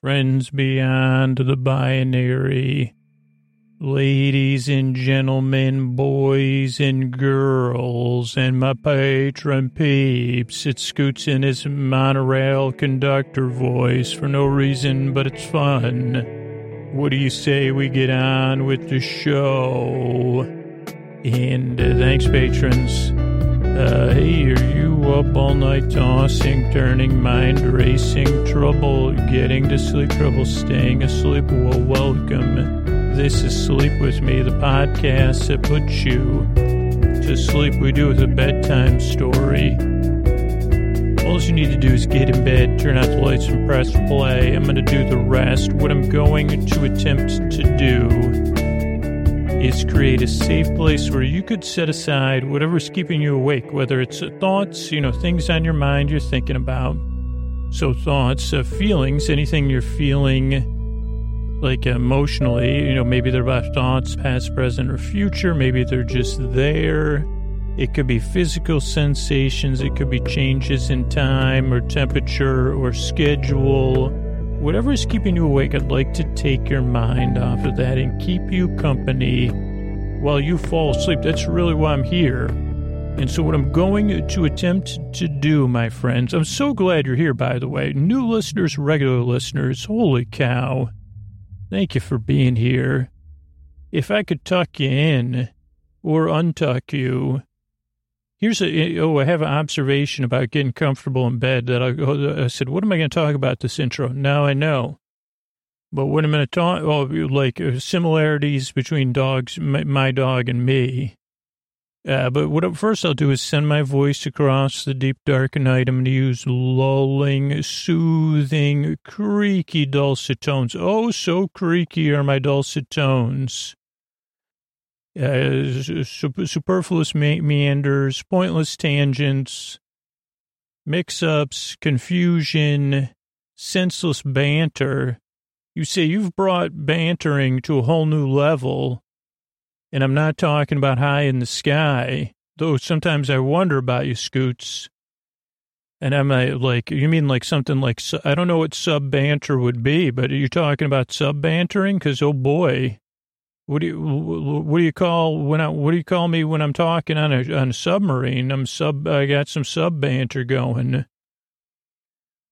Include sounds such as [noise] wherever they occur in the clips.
friends beyond the binary, ladies and gentlemen, boys and girls, and my patron peeps. It scoots in his monorail conductor voice for no reason, but it's fun. What do you say we get on with the show? And uh, thanks, patrons. Uh, hey, are you up all night tossing, turning, mind racing, trouble getting to sleep, trouble staying asleep? Well, welcome. This is Sleep With Me, the podcast that puts you to sleep. We do it with a bedtime story. All you need to do is get in bed, turn out the lights, and press play. I'm going to do the rest. What I'm going to attempt to do is create a safe place where you could set aside whatever's keeping you awake, whether it's thoughts, you know, things on your mind you're thinking about. So, thoughts, uh, feelings, anything you're feeling like emotionally, you know, maybe they're about thoughts, past, present, or future. Maybe they're just there. It could be physical sensations, it could be changes in time or temperature or schedule Whatever is keeping you awake, I'd like to take your mind off of that and keep you company while you fall asleep. That's really why I'm here. And so, what I'm going to attempt to do, my friends, I'm so glad you're here, by the way. New listeners, regular listeners, holy cow. Thank you for being here. If I could tuck you in or untuck you, Here's a, oh, I have an observation about getting comfortable in bed that I, I said, what am I going to talk about this intro? Now I know. But what am I'm going to talk, oh, like uh, similarities between dogs, my, my dog and me. Uh, but what first I'll do is send my voice across the deep dark night. I'm going to use lulling, soothing, creaky dulcet tones. Oh, so creaky are my dulcet tones uh, superfluous me- meanders, pointless tangents, mix ups, confusion, senseless banter. You say you've brought bantering to a whole new level, and I'm not talking about high in the sky, though sometimes I wonder about you, Scoots. And I'm like, you mean like something like, I don't know what sub banter would be, but are you talking about sub bantering? Because, oh boy, what do you what do you call when I what do you call me when I'm talking on a on a submarine? I'm sub I got some sub banter going.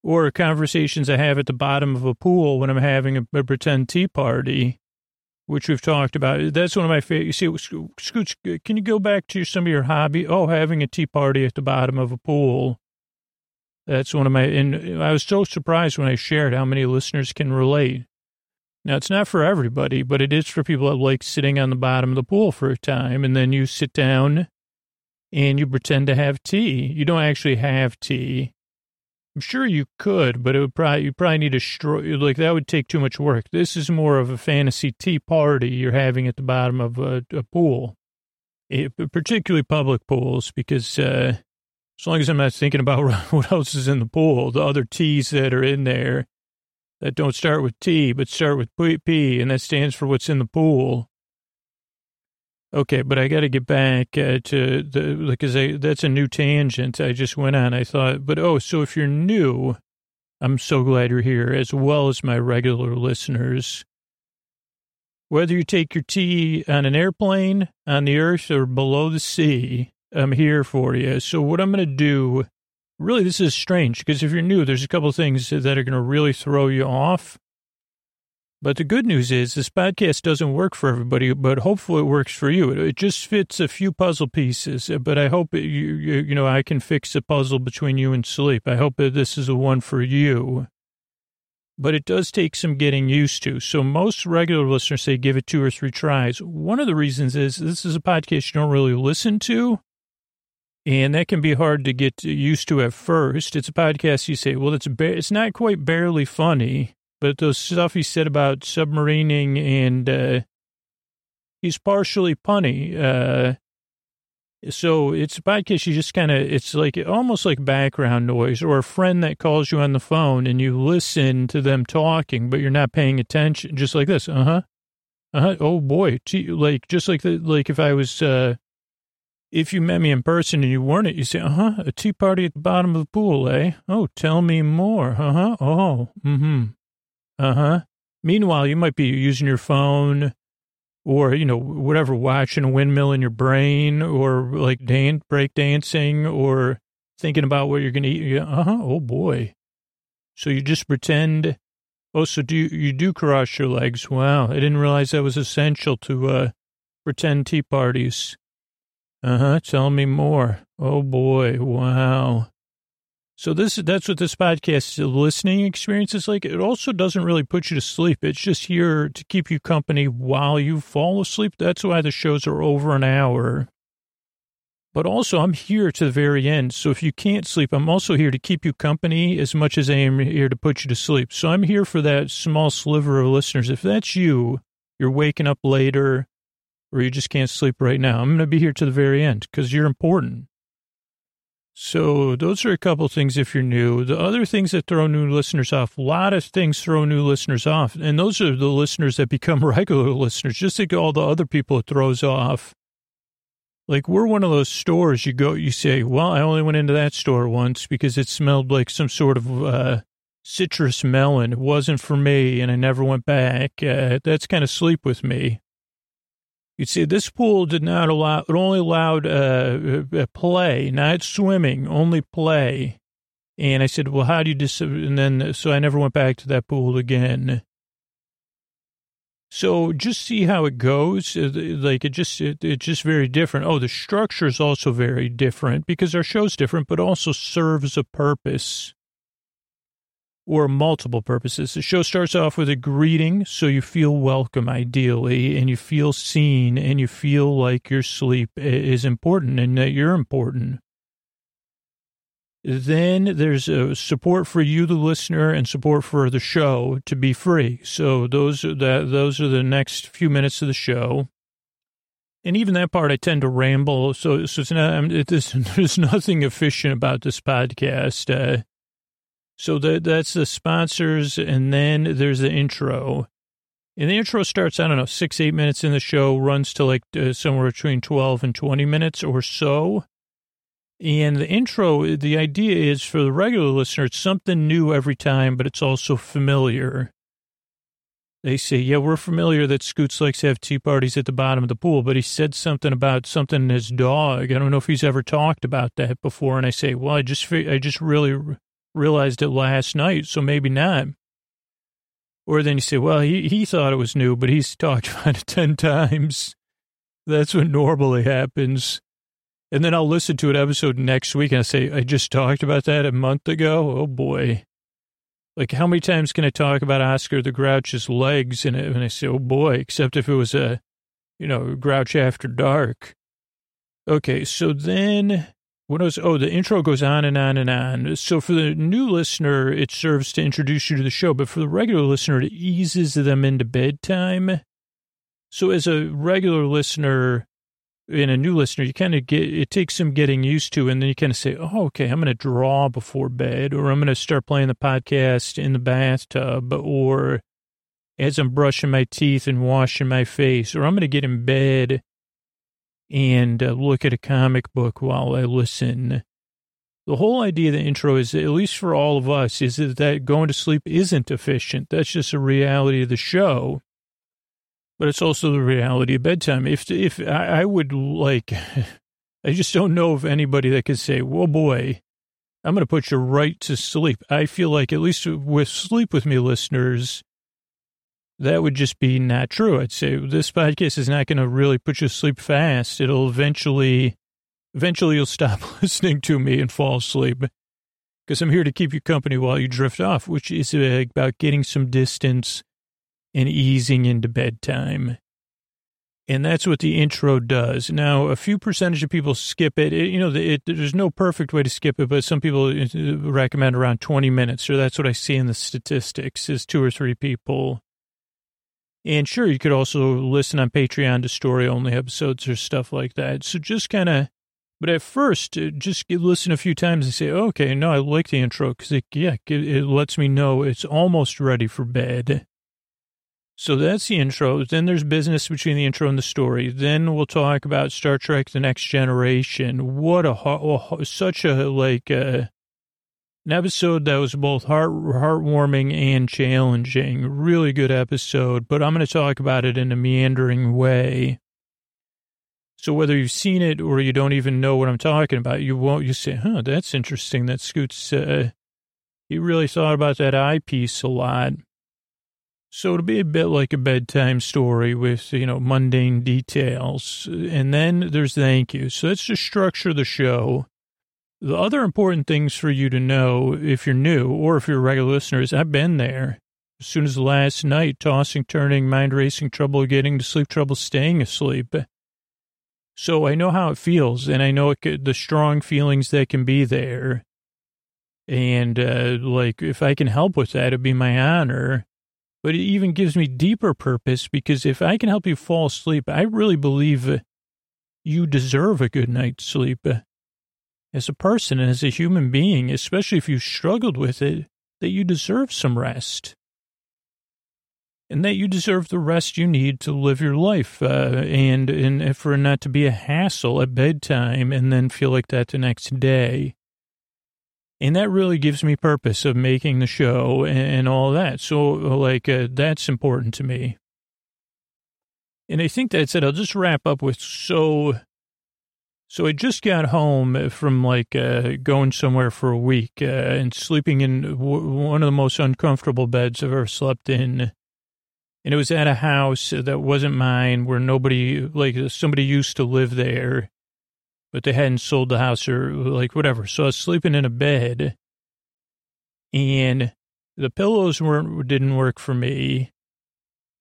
Or conversations I have at the bottom of a pool when I'm having a, a pretend tea party, which we've talked about. That's one of my favorite. You see, Scooch, can you go back to some of your hobby? Oh, having a tea party at the bottom of a pool. That's one of my, and I was so surprised when I shared how many listeners can relate. Now, it's not for everybody, but it is for people that like sitting on the bottom of the pool for a time, and then you sit down and you pretend to have tea. You don't actually have tea. I'm sure you could, but it would probably you probably need a straw. Like that would take too much work. This is more of a fantasy tea party you're having at the bottom of a, a pool, it, particularly public pools, because uh, as long as I'm not thinking about [laughs] what else is in the pool, the other teas that are in there that don't start with T, but start with P, and that stands for what's in the pool. Okay, but I got to get back uh, to the because that's a new tangent I just went on. I thought, but oh, so if you're new, I'm so glad you're here, as well as my regular listeners. Whether you take your tea on an airplane, on the earth, or below the sea, I'm here for you. So what I'm going to do really, this is strange because if you're new, there's a couple things that are going to really throw you off. But the good news is this podcast doesn't work for everybody, but hopefully it works for you. It, just fits a few puzzle pieces, but I hope it, you, you, you know, I can fix the puzzle between you and sleep. I hope that this is the one for you. But it does take some getting used to. So most regular listeners say give it two or three tries. One of the reasons is this is a podcast you don't really listen to. And that can be hard to get used to at first. It's a podcast you say, well, it's ba- it's not quite barely funny, but those stuff he said about submarining and uh, he's partially punny. Uh, so it's a podcast you just kind of, it's like almost like background noise or a friend that calls you on the phone and you listen to them talking, but you're not paying attention, just like this. Uh huh. Uh huh. Oh boy. Like, just like the, like if I was, uh, if you met me in person and you weren't it, you say, uh huh, a tea party at the bottom of the pool, eh? Oh, tell me more. Uh huh. Oh, mm hmm. Uh huh. Meanwhile, you might be using your phone or, you know, whatever, watching a windmill in your brain or like dan- break dancing or thinking about what you're going to eat. Uh huh. Oh boy. So you just pretend. Oh, so do you, you do cross your legs? Wow. I didn't realize that was essential to, uh, pretend tea parties. Uh huh. Tell me more. Oh boy. Wow. So this that's what this podcast listening experience is like. It also doesn't really put you to sleep. It's just here to keep you company while you fall asleep. That's why the shows are over an hour. But also, I'm here to the very end. So if you can't sleep, I'm also here to keep you company as much as I am here to put you to sleep. So I'm here for that small sliver of listeners. If that's you, you're waking up later or you just can't sleep right now, I'm going to be here to the very end because you're important. So those are a couple things if you're new. The other things that throw new listeners off, a lot of things throw new listeners off. And those are the listeners that become [laughs] regular listeners, just like all the other people it throws off. Like we're one of those stores you go, you say, well, I only went into that store once because it smelled like some sort of uh, citrus melon. It wasn't for me and I never went back. Uh, that's kind of sleep with me. You'd see this pool did not allow, it only allowed uh, uh, play, not swimming, only play. And I said, well, how do you dis, and then, so I never went back to that pool again. So just see how it goes. Like it just, it, it's just very different. Oh, the structure is also very different because our show's different, but also serves a purpose or multiple purposes. The show starts off with a greeting, so you feel welcome, ideally, and you feel seen, and you feel like your sleep is important and that you're important. Then there's a support for you, the listener, and support for the show to be free. So those are the, those are the next few minutes of the show. And even that part, I tend to ramble. So, so it's not, it, there's, [laughs] there's nothing efficient about this podcast. Uh, so the, that's the sponsors, and then there's the intro. And the intro starts, I don't know, six, eight minutes in the show, runs to like uh, somewhere between 12 and 20 minutes or so. And the intro, the idea is for the regular listener, it's something new every time, but it's also familiar. They say, yeah, we're familiar that Scoots likes to have tea parties at the bottom of the pool, but he said something about something in his dog. I don't know if he's ever talked about that before. And I say, well, I just, I just really realized it last night, so maybe not. Or then you say, well, he, he thought it was new, but he's talked [laughs] about it 10 times. That's what normally happens. And then I'll listen to an episode next week and I say, I just talked about that a month ago. Oh boy. Like, how many times can I talk about Oscar the Grouch's legs? And, and I say, oh boy, except if it was a, you know, Grouch After Dark. Okay, so then what was, oh, the intro goes on and on and on. So for the new listener, it serves to introduce you to the show, but for the regular listener, it eases them into bedtime. So as a regular listener and a new listener, you kind of get, it takes some getting used to, and then you kind of say, oh, okay, I'm going to draw before bed, or I'm going to start playing the podcast in the bathtub, or as I'm brushing my teeth and washing my face, or I'm going to get in bed and uh, look at a comic book while I listen. The whole idea of the intro is, at least for all of us, is that going to sleep isn't efficient. That's just a reality of the show. But it's also the reality of bedtime. If, if I, I would like, [laughs] I just don't know of anybody that could say, well, boy, I'm going to put you right to sleep. I feel like, at least with Sleep With Me listeners, that would just be not true. I'd say this podcast is not going to really put you to sleep fast. It'll eventually, eventually you'll stop [laughs] listening to me and fall asleep because I'm here to keep you company while you drift off, which is about getting some distance and easing into bedtime. And that's what the intro does. Now, a few percentage of people skip it. it you know, it, there's no perfect way to skip it, but some people uh, recommend around 20 minutes, or that's what I see in the statistics is two or three people and sure, you could also listen on Patreon to story only episodes or stuff like that. So just kind of, but at first, uh, just listen a few times and say, okay, no, I like the intro because it, yeah, it lets me know it's almost ready for bed. So that's the intro. Then there's business between the intro and the story. Then we'll talk about Star Trek: The Next Generation. What a such a like uh, An episode that was both heart heartwarming and challenging. Really good episode, but I'm going to talk about it in a meandering way. So whether you've seen it or you don't even know what I'm talking about, you won't. You say, "Huh, that's interesting." That Scoots, uh, he really thought about that eyepiece a lot. So it'll be a bit like a bedtime story with, you know, mundane details. And then there's thank you. So that's to structure the show. The other important things for you to know if you're new or if you're a regular listener is I've been there. As soon as last night, tossing, turning, mind racing, trouble getting to sleep, trouble staying asleep. So I know how it feels and I know could, the strong feelings that can be there. And, uh, like, if I can help with that, it'd be my honor but it even gives me deeper purpose because if I can help you fall asleep, I really believe you deserve a good night's sleep as a person and as a human being, especially if you struggled with it, that you deserve some rest. And that you deserve the rest you need to live your life, uh, and and for not to be a hassle at bedtime, and then feel like that the next day. And that really gives me purpose of making the show and, and all that. So, like, uh, that's important to me. And I think that's it. I'll just wrap up with so. So I just got home from like uh, going somewhere for a week uh, and sleeping in w- one of the most uncomfortable beds I've ever slept in. And it was at a house that wasn't mine where nobody, like somebody used to live there but they hadn't sold the house or like whatever. So I was sleeping in a bed and the pillows weren't, didn't work for me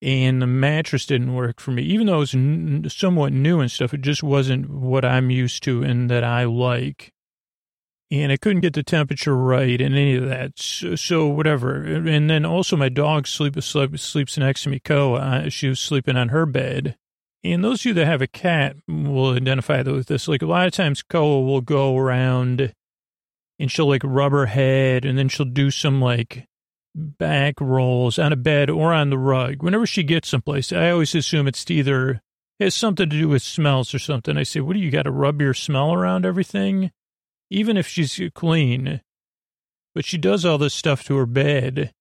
and the mattress didn't work for me. Even though it was n- somewhat new and stuff, it just wasn't what I'm used to and that I like. And I couldn't get the temperature right and any of that. So, so whatever. And then also my dog sleep, sleep, sleeps next to me, Koa. She was sleeping on her bed. And those of you that have a cat will identify with this. Like a lot of times, Koa will go around and she'll like rub her head and then she'll do some like back rolls on a bed or on the rug. Whenever she gets someplace, I always assume it's either has something to do with smells or something. I say, what do you got to rub your smell around everything? Even if she's clean. But she does all this stuff to her bed.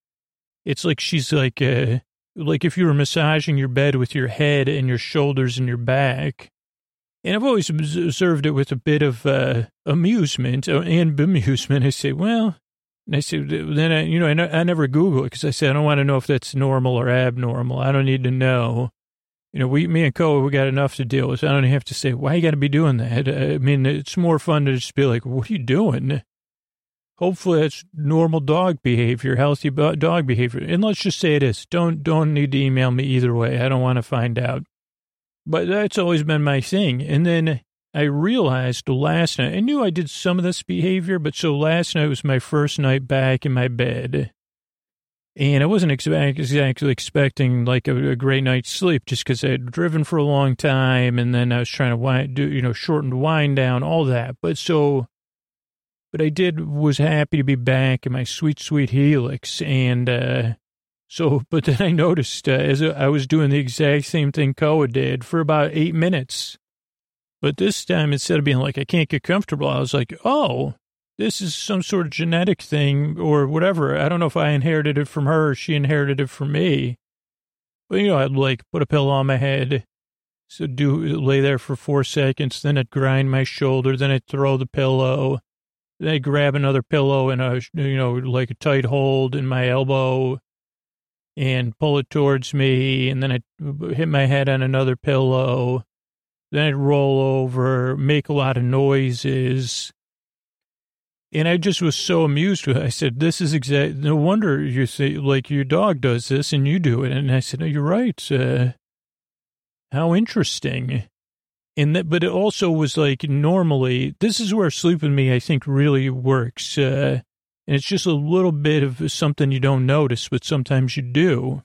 It's like she's like, uh, like if you were massaging your bed with your head and your shoulders and your back. And I've always observed it with a bit of uh, amusement uh, and bemusement. I say, well, and I said, then I, you know, I, I never Google it because I said, I don't want to know if that's normal or abnormal. I don't need to know. You know, we, me and Koa, we got enough to deal with. So I don't have to say, why you got to be doing that? Uh, I mean, it's more fun to just be like, what are you doing? Hopefully it's normal dog behavior, healthy dog behavior. And let's just say it is. Don't, don't need to email me either way. I don't want to find out. But that's always been my thing. And then I realized last night, I knew I did some of this behavior, but so last night was my first night back in my bed. And I wasn't exactly expecting like a, a great night's sleep just because I had driven for a long time and then I was trying to wind, do, you know, shorten wind down, all that. But so but I did was happy to be back in my sweet, sweet Helix. And uh, so, [laughs] but then I noticed uh, as I was doing the exact same thing Koa did for about eight minutes. But this time, instead of being like, I can't get comfortable, I was like, oh, this is some sort of genetic thing or whatever. I don't know if I inherited it from her or she inherited it from me. But, you know, I'd like put a pillow on my head, so do lay there for four seconds, then I'd grind my shoulder, then I'd throw the pillow, they grab another pillow and a, you know, like a tight hold in my elbow and pull it towards me. And then I hit my head on another pillow. Then I'd roll over, make a lot of noises. And I just was so amused with it. I said, this is exact. No wonder you say, like, your dog does this and you do it. And I said, you're right. Uh, how interesting. And that, but it also was like normally, this is where sleep with me, I think, really works. Uh, and it's just a little bit of something you don't notice, but sometimes you do.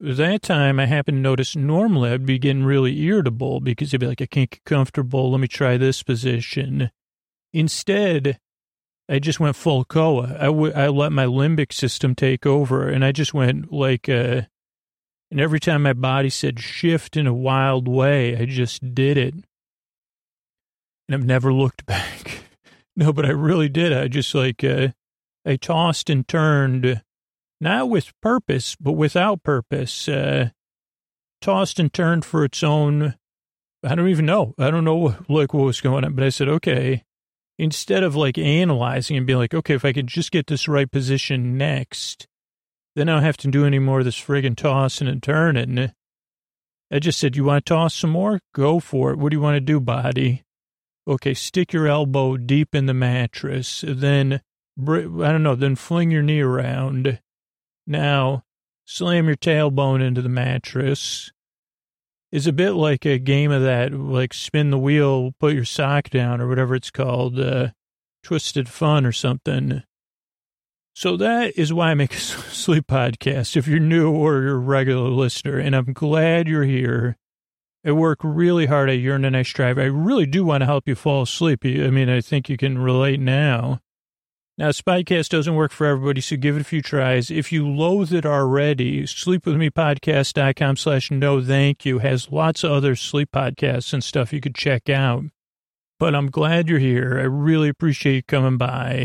That time I happened to notice normally I'd be getting really irritable because I'd be like, I can't get comfortable. Let me try this position. Instead, I just went full Koa. I, w- I let my limbic system take over and I just went like, uh, and every time my body said shift in a wild way, I just did it. And I've never looked [laughs] back. No, but I really did. I just like, uh, I tossed and turned, not with purpose, but without purpose. Uh, tossed and turned for its own. I don't even know. I don't know like what was going on, but I said, okay, instead of like analyzing and being like, okay, if I could just get this right position next, then I don't have to do any more of this friggin' tossing and turning. I just said, you want to toss some more? Go for it. What do you want to do, body? Okay, stick your elbow deep in the mattress. Then, I don't know, then fling your knee around. Now, slam your tailbone into the mattress. It's a bit like a game of that, like spin the wheel, put your sock down, or whatever it's called, uh, Twisted Fun or something. So that is why I make a [laughs] sleep podcast. If you're new or you're a regular listener, and I'm glad you're here. I work really hard I Yearn and I Strive. I really do want to help you fall asleep. I mean, I think you can relate now. Now, Spycast doesn't work for everybody, so give it a few tries. If you loathe it already, sleepwithmepodcast.com slash no thank you has lots of other sleep podcasts and stuff you could check out. But I'm glad you're here. I really appreciate you coming by.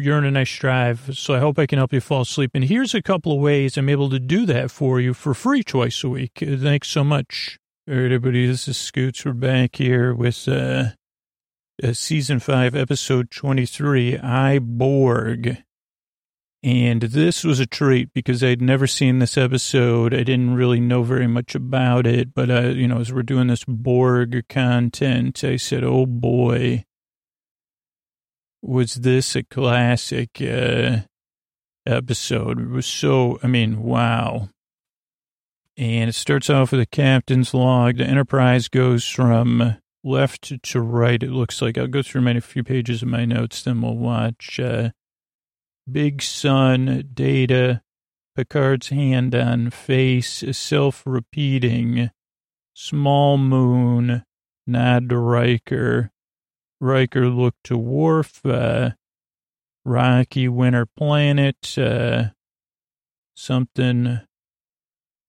You're in a nice drive, so I hope I can help you fall asleep. And here's a couple of ways I'm able to do that for you for free twice a week. Thanks so much. All right, everybody, this is Scoots. We're back here with uh, uh, season five, episode 23, I Borg. And this was a treat because I'd never seen this episode. I didn't really know very much about it, but, uh, you know, as we're doing this Borg content, I said, oh boy, was this a classic uh, episode? It was so, I mean, wow. And it starts off with a captain's log. The Enterprise goes from left to right, it looks like. I'll go through my, a few pages of my notes, then we'll watch. Uh, Big Sun, Data, Picard's hand on face, self-repeating, small moon, nod to Riker. Riker looked to Worf, uh, rocky winter planet, uh, something,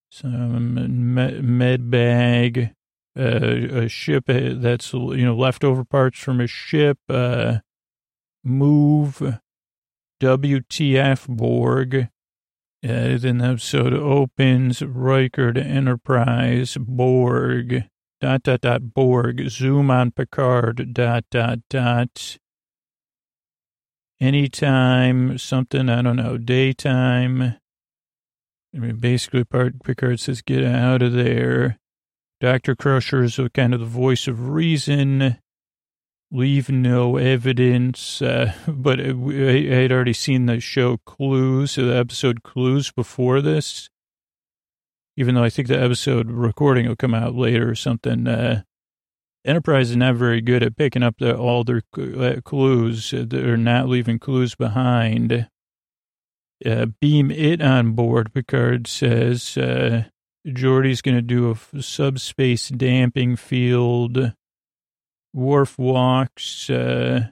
some med bag, a ship that's, you know, leftover parts from a ship, uh, move, WTF Borg. Uh, then the episode opens, Riker to Enterprise, Borg, dot, dot, dot, Borg, zoom on Picard, dot, dot, dot. Anytime, something, I don't know, daytime. I mean, basically, Picard says, get out of there. Dr. Crusher is kind of the voice of reason leave no evidence. Uh, [laughs] but I had already seen the show Clues, the episode Clues before this. Even though I think the episode recording will come out later or something. Uh, Enterprise is not very good at picking up the, all their uh, clues. They're not leaving clues behind. Uh, beam it on board, Picard says. Uh, Geordi's going to do a subspace damping field Worf walks, uh,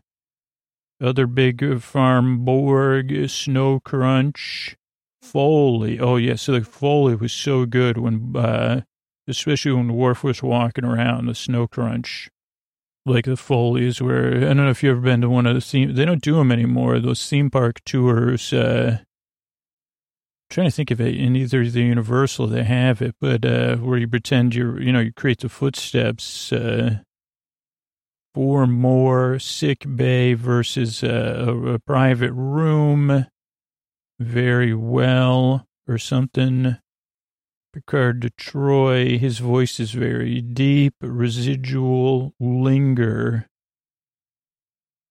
other big farm Borg, Snow Crunch, Foley. Oh, yeah. So the Foley was so good when, uh, especially when Worf was walking around the Snow Crunch. Like the Foley's where, I don't know if you've ever been to one of the theme, they don't do them anymore. Those theme park tours, uh, trying to think of it in either the Universal, they have it, but, uh, where you pretend you're, you know, you create the footsteps, uh, four more sick bay versus a, a, private room. Very well, or something. Picard to Troi, his voice is very deep, residual, linger.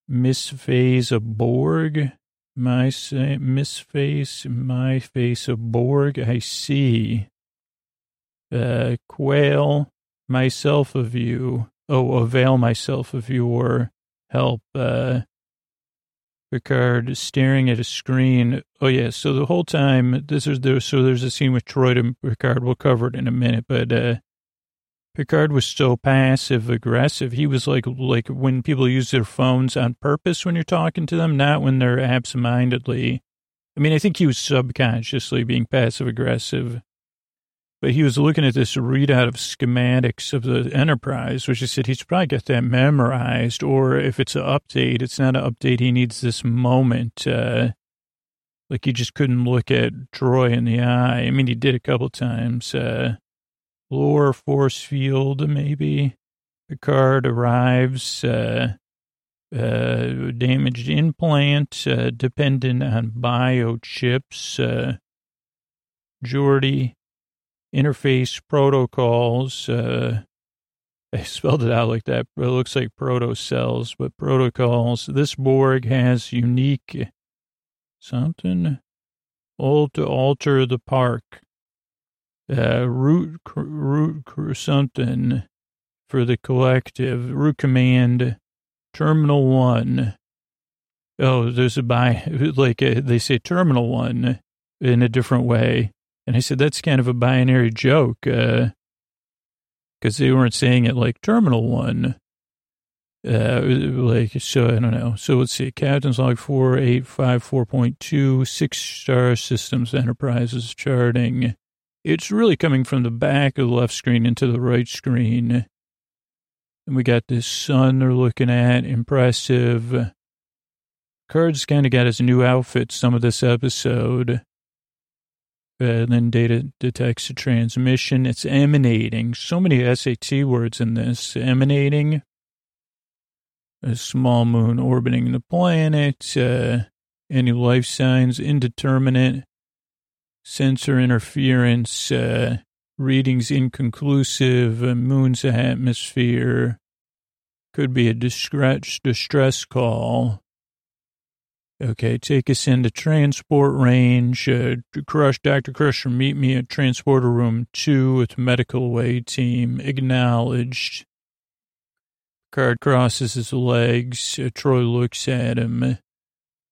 Miss Phase of Borg, my say, Miss Face, my face of Borg, I see. Uh, Quail, myself of you oh, avail myself of your help. Uh, Picard staring at a screen. Oh yeah, so the whole time this is there. So there's a scene with Troi and Picard. We'll cover it in a minute, but uh, Picard was so passive aggressive. He was like like when people use their phones on purpose when you're talking to them, not when they're absentmindedly. I mean, I think he was subconsciously being passive aggressive. but he was looking at this readout of schematics of the enterprise, which he said he's probably got that memorized, or if it's an update, it's not an update. He needs this moment. Uh, like he just couldn't look at Troi in the eye. I mean, he did a couple times. Uh, lower force field, maybe. Picard arrives, uh, uh, damaged implant, uh, dependent on biochips. Uh, Geordi, interface protocols. Uh, [laughs] I spelled it out like that. It looks like proto cells, but protocols. This Borg has unique something. All to alter the park. Uh, root, root, something for the collective. Root command, terminal one. Oh, there's a by, [laughs] like a, uh, they say terminal one in a different way. And I said, that's kind of a binary joke, because uh, they weren't saying it like terminal one. Uh, like, so I don't know. So let's see. Captain's log 4854.2, six star systems enterprises charting. It's really coming from the back of the left screen into the right screen. And we got this sun they're looking at. Impressive. Cards kind of got his new outfit some of this episode. Uh, then data detects a transmission. It's emanating. So many SAT words in this. Emanating a small moon orbiting the planet, uh, any life signs, indeterminate, sensor interference, uh, readings inconclusive, uh, moon's atmosphere, could be a distress, distress call. Okay, take us into transport range. Uh, Crush, Dr. Crusher, meet me at transporter room two with medical away team. Acknowledged. Card crosses his legs. Uh, Troi looks at him.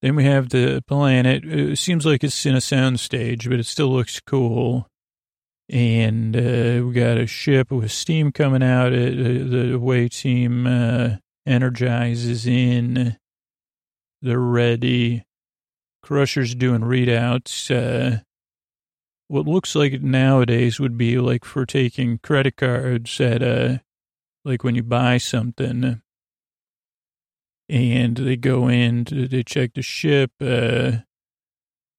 Then we have the planet. It seems like it's in a soundstage, but it still looks cool. And uh, we got a ship with steam coming out. Uh, the away team uh, energizes in. They're ready. Crusher's doing readouts. Uh, what looks like nowadays would be like for taking credit cards at a like when you buy something and they go in, to, they check the ship, uh,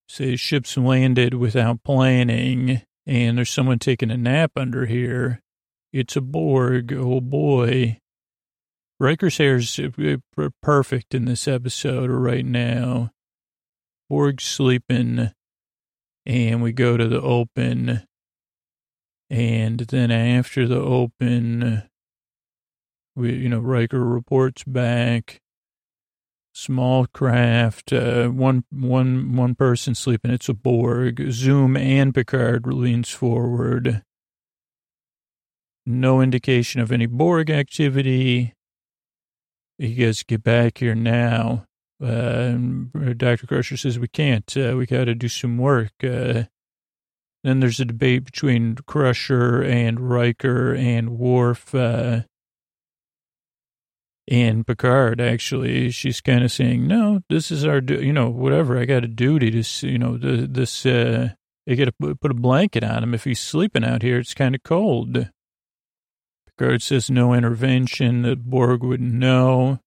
say ship's landed without planning and there's someone taking a nap under here. It's a Borg. Oh boy. Riker's hair's uh, perfect in this episode right now. Borg's sleeping and we go to the open. And then after the open, we, you know, Riker reports back. Small craft, uh, one, one, one person sleeping. It's a Borg. Zoom and Picard leans forward. No indication of any Borg activity. You guys get back here now. Uh, Dr. Crusher says we can't. Uh, we got to do some work. Uh, then there's a debate between Crusher and Riker and Worf. And Picard, actually, she's kind of saying, no, this is our, you know, whatever. I got a duty to, you know, this, uh, I got to put a blanket on him. If he's sleeping out here, it's kind of cold. Picard says no intervention. The Borg wouldn't know.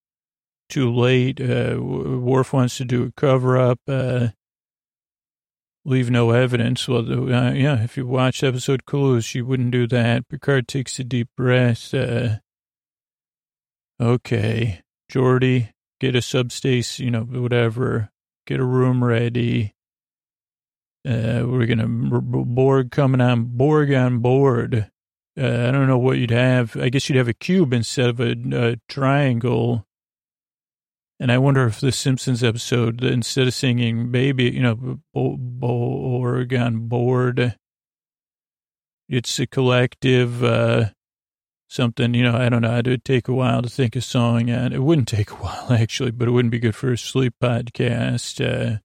Too late. Uh, Worf wants to do a cover up. Uh, leave no evidence. Well, uh, yeah, if you watch episode Clues, she wouldn't do that. Picard takes a deep breath. Uh, okay, Geordi, get a substation, you know, whatever, get a room ready. Uh, we're gonna Borg coming on Borg on board. Uh, I don't know what you'd have. I guess you'd have a cube instead of a, a triangle. And I wonder if the Simpsons episode, instead of singing "Baby," you know, Borg on board, it's a collective. Uh, something, you know, I don't know. It'd take a while to think a song and it wouldn't take a while [laughs] actually, but it wouldn't be good for a sleep podcast. Uh,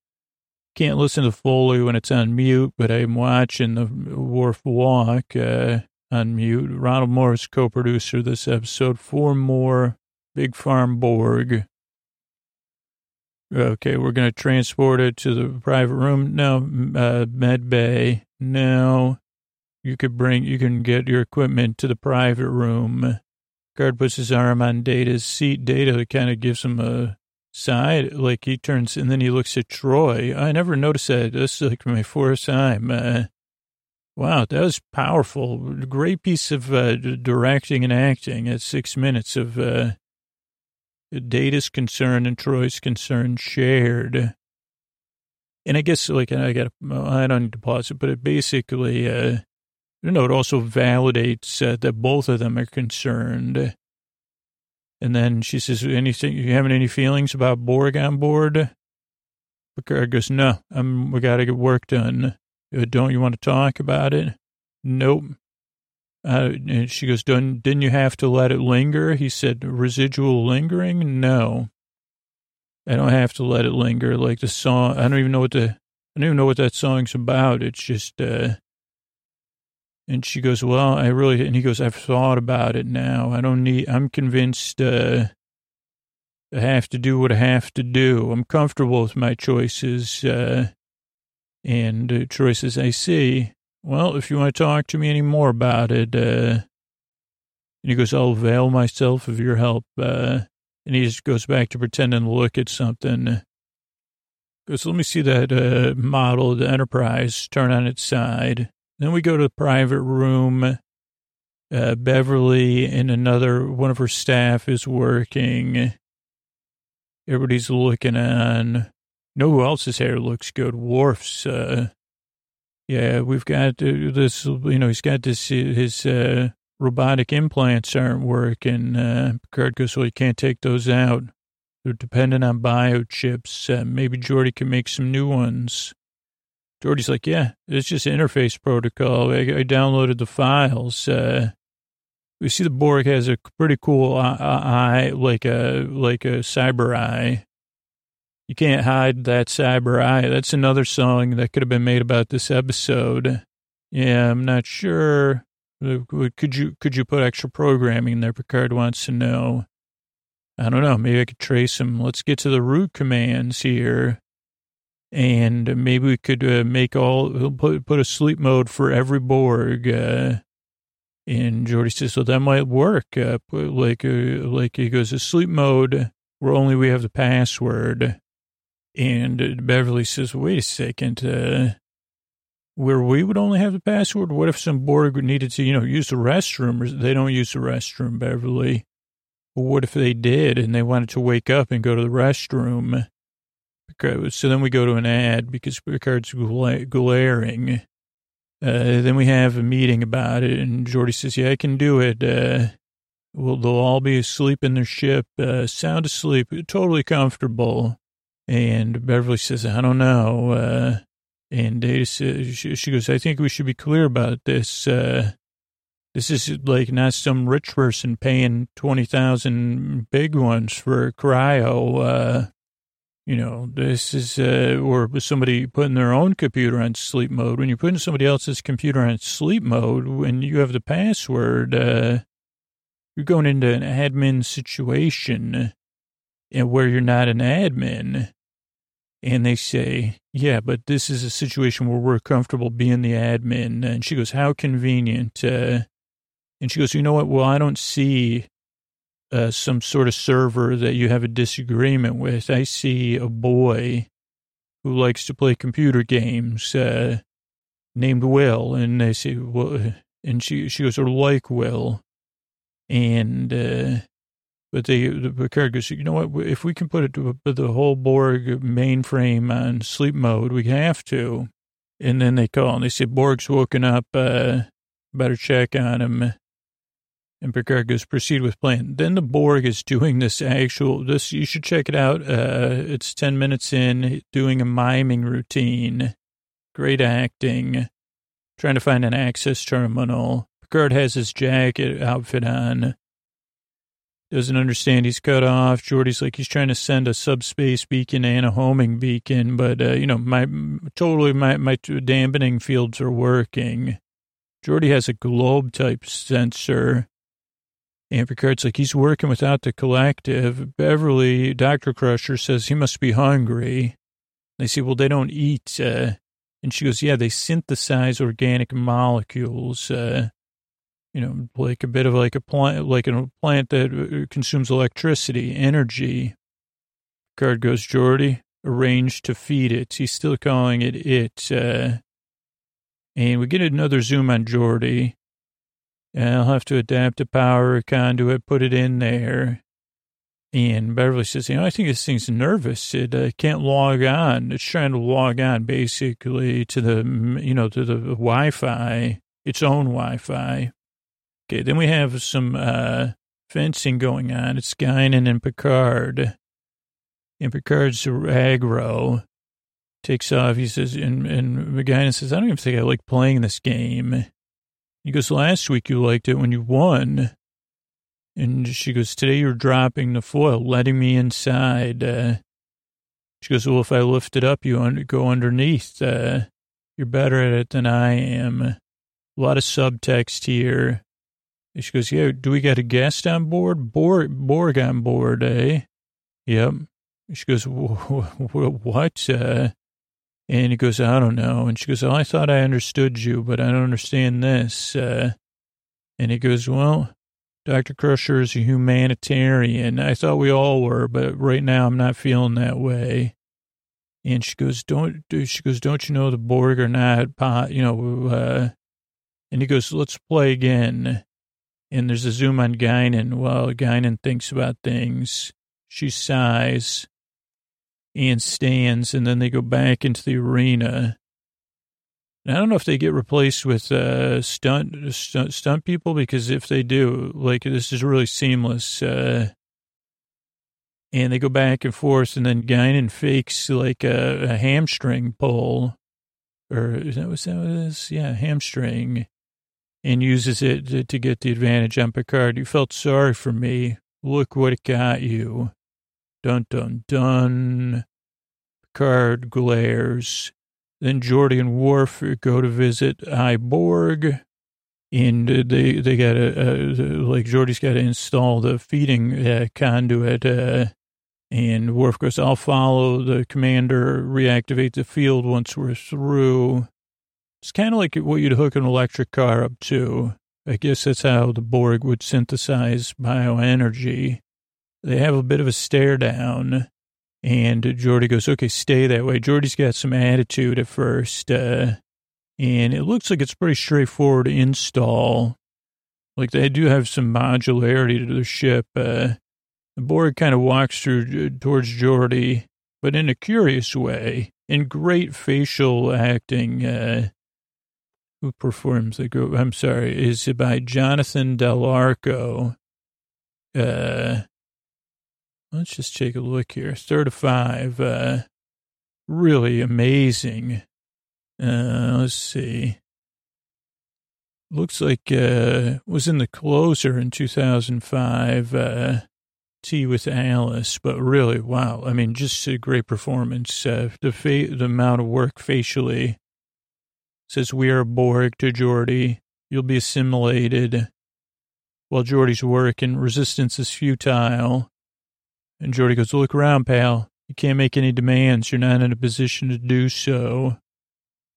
can't listen to Foley when it's on mute, but I'm watching the Worf Walk, uh, on mute. Ronald Morris, co-producer this episode. Four more Big Farm Borg. Okay, we're going to transport it to the private room. No, uh, med bay. No. You could bring, you can get your equipment to the private room. Guard puts his arm on Data's seat. Data kind of gives him a side, like he turns, and then he looks at Troi. I never noticed that. This is like my fourth time. Uh, wow, that was powerful. Great piece of uh, directing and acting at six minutes of uh, Data's concern and Troi's concern shared. And I guess, like, I got, I don't need to pause it, but it basically, uh, you know, it also validates uh, that both of them are concerned. And then she says, anything, you having any feelings about Borg on board? Picard goes, no, I'm, we got to get work done. Uh, don't you want to talk about it? Nope. Uh, and she goes, didn't, didn't you have to let it linger? He said, residual lingering? No. I don't have to let it linger. Like the song, I don't even know what the, I don't even know what that song's about. It's just, uh, and she goes, well, I really, and he goes, I've thought about it now. I don't need, I'm convinced, uh, I have to do what I have to do. I'm comfortable with my choices, uh, and uh, choices I see. Well, if you want to talk to me any more about it, uh, and he goes, I'll avail myself of your help. Uh, and he just goes back to pretending to look at something. Goes, let me see that uh, model of the Enterprise turn on its side. Then we go to the private room. Uh, Beverly and another one of her staff is working. Everybody's looking on. know who else's hair looks good? Worf's. Uh, yeah, we've got uh, this. You know, he's got this. His uh, robotic implants aren't working. Uh, Picard goes, well, you can't take those out. They're dependent on biochips. Uh, maybe Geordi can make some new ones. Geordi's like, yeah, it's just interface protocol. I, I downloaded the files. Uh, we see the Borg has a pretty cool eye, like a like a cyber eye. You can't hide that cyber eye. That's another song that could have been made about this episode. Yeah, I'm not sure. Uh, could you could you put extra programming there? Picard wants to know. I don't know. Maybe I could trace them. Let's get to the root commands here and maybe we could uh, make all put put a sleep mode for every Borg. Uh, and Geordi says, "So that might work." Uh, like, uh, like he goes, "A sleep mode where only we have the password." And Beverly says, "Wait a second, uh, where we would only have the password? What if some Borg needed to, you know, use the restroom? Or They don't use the restroom, Beverly. what if they did and they wanted to wake up and go to the restroom?" So then we go to an ad because Picard's glaring. Uh, then we have a meeting about it, and Geordi says, "Yeah, I can do it. Uh, well, they'll all be asleep in their ship, uh, sound asleep, totally comfortable." And Beverly says, "I don't know." Uh, and Data says, she goes, "I think we should be clear about this. Uh, this is like not some rich person paying twenty thousand big ones for cryo." Uh, you know, this is, uh, or somebody putting their own computer on sleep mode. When you're putting somebody else's computer on sleep mode, when you have the password, uh, you're going into an admin situation and where you're not an admin. And they say, yeah, but this is a situation where we're comfortable being the admin. And she goes, how convenient. Uh, and she goes, you know what? Well, I don't see uh, some sort of server that you have a disagreement with. I see a boy who likes to play computer games uh, named Will, and they say, well, and she she goes, or like Will, and uh, but they the Picard goes, you know what? If we can put it to the whole Borg mainframe on sleep mode, we have to. And then they call and they say Borg's woken up. Uh, better check on him. And Picard goes, proceed with plan. Then the Borg is doing this actual, this, you should check it out. Uh, it's 10 minutes in, doing a miming routine. Great acting. Trying to find an access terminal. Picard has his jacket outfit on. Doesn't understand he's cut off. Geordi's like he's trying to send a subspace beacon and a homing beacon, but, uh, you know, my, totally my, my dampening fields are working. Geordi has a globe type sensor and Picard's like, he's working without the collective. Beverly, Dr. Crusher says he must be hungry. They say, well, they don't eat. Uh, And she goes, yeah, they synthesize organic molecules, uh, you know, like a bit of like a plant, like a plant that uh, consumes electricity, energy. Card goes, Geordi, arranged to feed it. He's still calling it it. Uh, and we get another zoom on Geordi. I'll have to adapt a power conduit, put it in there. And Beverly says, you know, I think this thing's nervous. It uh, can't log on. It's trying to log on basically to the, you know, to the Wi-Fi, its own Wi-Fi. Okay, then we have some uh, fencing going on. It's Guinan and Picard. And Picard's aggro takes off. He says, and, and Guinan says, I don't even think I like playing this game. He goes, last week you liked it when you won. And she goes, today you're dropping the foil, letting me inside. Uh, she goes, well, if I lift it up, you un- go underneath. Uh, you're better at it than I am. A lot of subtext here. And she goes, yeah, do we got a guest on board? Borg, Borg on board, eh? Yep. She goes, [laughs] what? Uh, and he goes, I don't know. And she goes, oh, I thought I understood you, but I don't understand this. Uh, and he goes, well, Dr. Crusher is a humanitarian. I thought we all were, but right now I'm not feeling that way. And she goes, don't, she goes, don't you know the Borg are not, pot, you know, uh, and he goes, let's play again. And there's a zoom on Guinan. Well, Guinan thinks about things. She sighs and stands, and then they go back into the arena. I don't know if they get replaced with uh, stunt, stunt stunt people because if they do, like this is really seamless. Uh, and they go back and forth, and then Guinan fakes like a, a hamstring pull, or is that what that was? Yeah, hamstring, and uses it to, to get the advantage on Picard. You felt sorry for me. Look what it got you. Dun, dun, dun. Picard glares. Then Geordi and Worf go to visit Iborg. And they, they got uh, like, Geordi's got to install the feeding uh, conduit. Uh, and Worf goes, I'll follow the commander, reactivate the field once we're through. It's kind of like what you'd hook an electric car up to. I guess that's how the Borg would synthesize bioenergy. They have a bit of a stare down, and Geordi goes, okay, stay that way. Geordi's got some attitude at first, uh, and it looks like it's pretty straightforward install. Like they do have some modularity to the ship. Uh, the Borg kind of walks through uh, towards Geordi, but in a curious way, in great facial acting. Uh, who performs the group? I'm sorry, is by Jonathan Del Arco. Uh, Let's just take a look here. Third of five. Uh, really amazing. Uh, let's see. Looks like uh, was in the closer in 2005. Uh, Tea with Alice, but really, wow! I mean, just a great performance. Uh, the fa- the amount of work facially says we are Borg to Geordi. You'll be assimilated. While Geordi's working, resistance is futile. And Geordi goes, Look around, pal. You can't make any demands. You're not in a position to do so.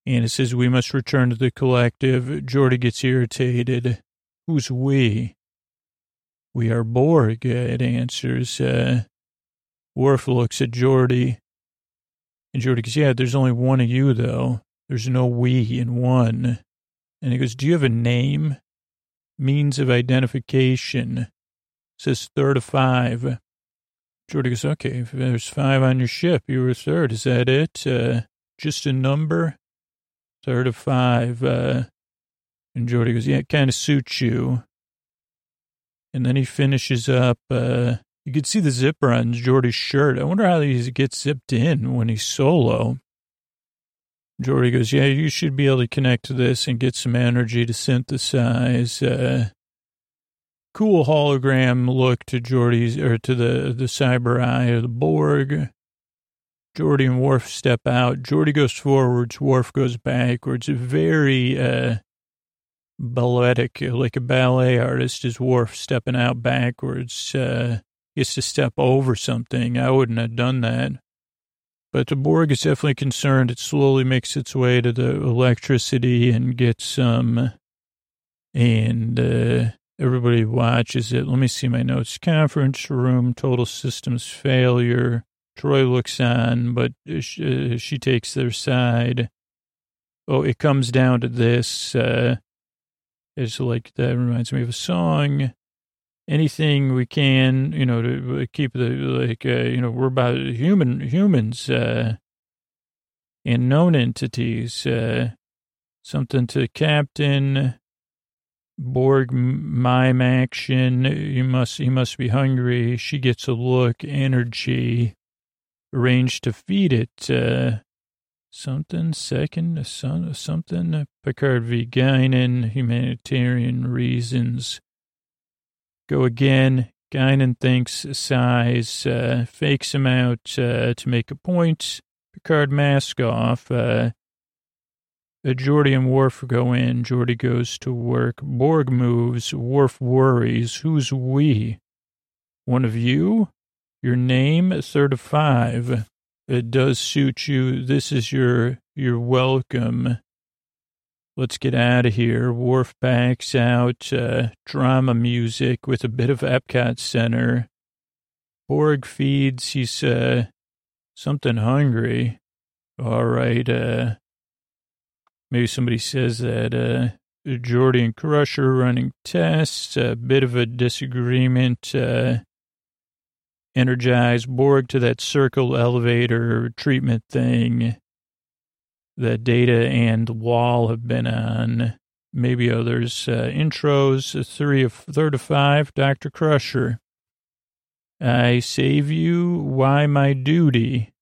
And it says, We must return to the collective. Geordi gets irritated. Who's we? We are Borg, it answers. Uh, Worf looks at Geordi. And Geordi goes, Yeah, there's only one of you, though. There's no we in one. And he goes, Do you have a name? Means of identification. Says 35. Jordicus, okay, there's five on your ship. You were third. Is that it? Uh, just a number? Third of five. Uh, and Geordi goes, yeah, it kind of suits you. And then he finishes up. Uh, you can see the zipper on Geordi's shirt. I wonder how he gets zipped in when he's solo. Geordi goes, yeah, you should be able to connect to this and get some energy to synthesize. Uh, cool hologram look to Geordi's or to the the cyber eye of the Borg. Geordi and Worf step out. Geordi goes forwards. Worf goes backwards. Very uh, balletic, like a ballet artist. Is Worf stepping out backwards? Uh, gets to step over something. I wouldn't have done that. But the Borg is definitely concerned. It slowly makes its way to the electricity and gets some, and uh, everybody watches it. Let me see my notes. Conference room, total systems failure. Troi looks on, but she, uh, she takes their side. Oh, it comes down to this. Uh, it's like that reminds me of a song anything we can, you know, to keep the, like, uh, you know, we're about human, humans, uh, and known entities, uh, something to Captain Borg mime action. You must, he must be hungry. She gets a look, energy, arranged to feed it, uh, something second, something Picard v. Guinan, humanitarian reasons Go again. Guinan thinks, sighs, uh, fakes him out uh, to make a point. Picard mask off. Uh, Geordi and Worf go in. Geordi goes to work. Borg moves. Worf worries. Who's we? One of you? Your name? Third of five. It does suit you. This is your your welcome. Let's get out of here. Worf backs out, uh, drama music with a bit of Epcot Center. Borg feeds, he's, uh, something hungry. All right, uh, maybe somebody says that, uh, Geordi and Crusher running tests, a bit of a disagreement, uh, energize Borg to that circle elevator treatment thing that Data and Wall have been on. Maybe others. Uh, intros, three of third of five. Dr. Crusher. I save you. Why my duty?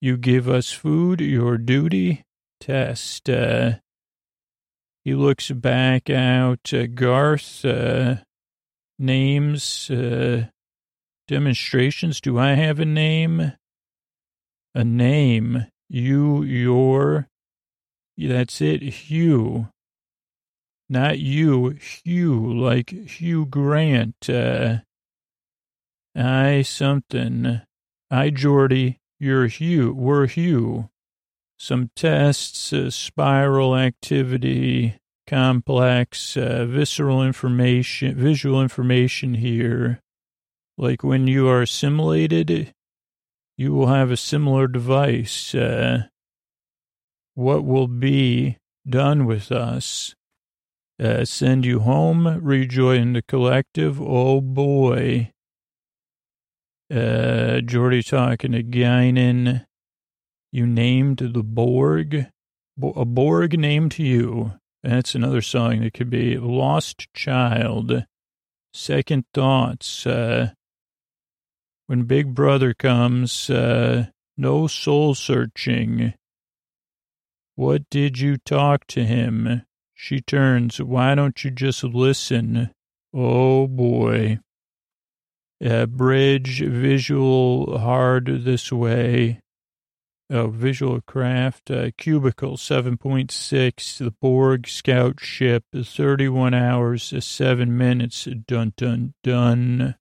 You give us food. Your duty. Test. Uh, he looks back out. Uh, Garth. Uh, names. Uh, demonstrations. Do I have a name? A name. You, your, that's it, Hugh. Not you, Hugh, like Hugh Grant. Uh, I something. I, Geordi, you're Hugh, we're Hugh. Some tests, uh, spiral activity, complex, uh, visceral information, visual information here. Like when you are assimilated, you will have a similar device. Uh, what will be done with us? Uh, send you home, rejoin the collective. Oh boy. Uh, Geordi talking to Guinan. You named the Borg. A Borg named you. That's another song that could be Lost Child. Second Thoughts. Uh, when Big Brother comes, uh, no soul searching. What did you talk to him? She turns. Why don't you just listen? Oh boy. Uh, bridge, visual, hard this way. Oh, visual craft, uh, cubicle 7.6, the Borg scout ship, 31 hours, 7 minutes, dun dun dun.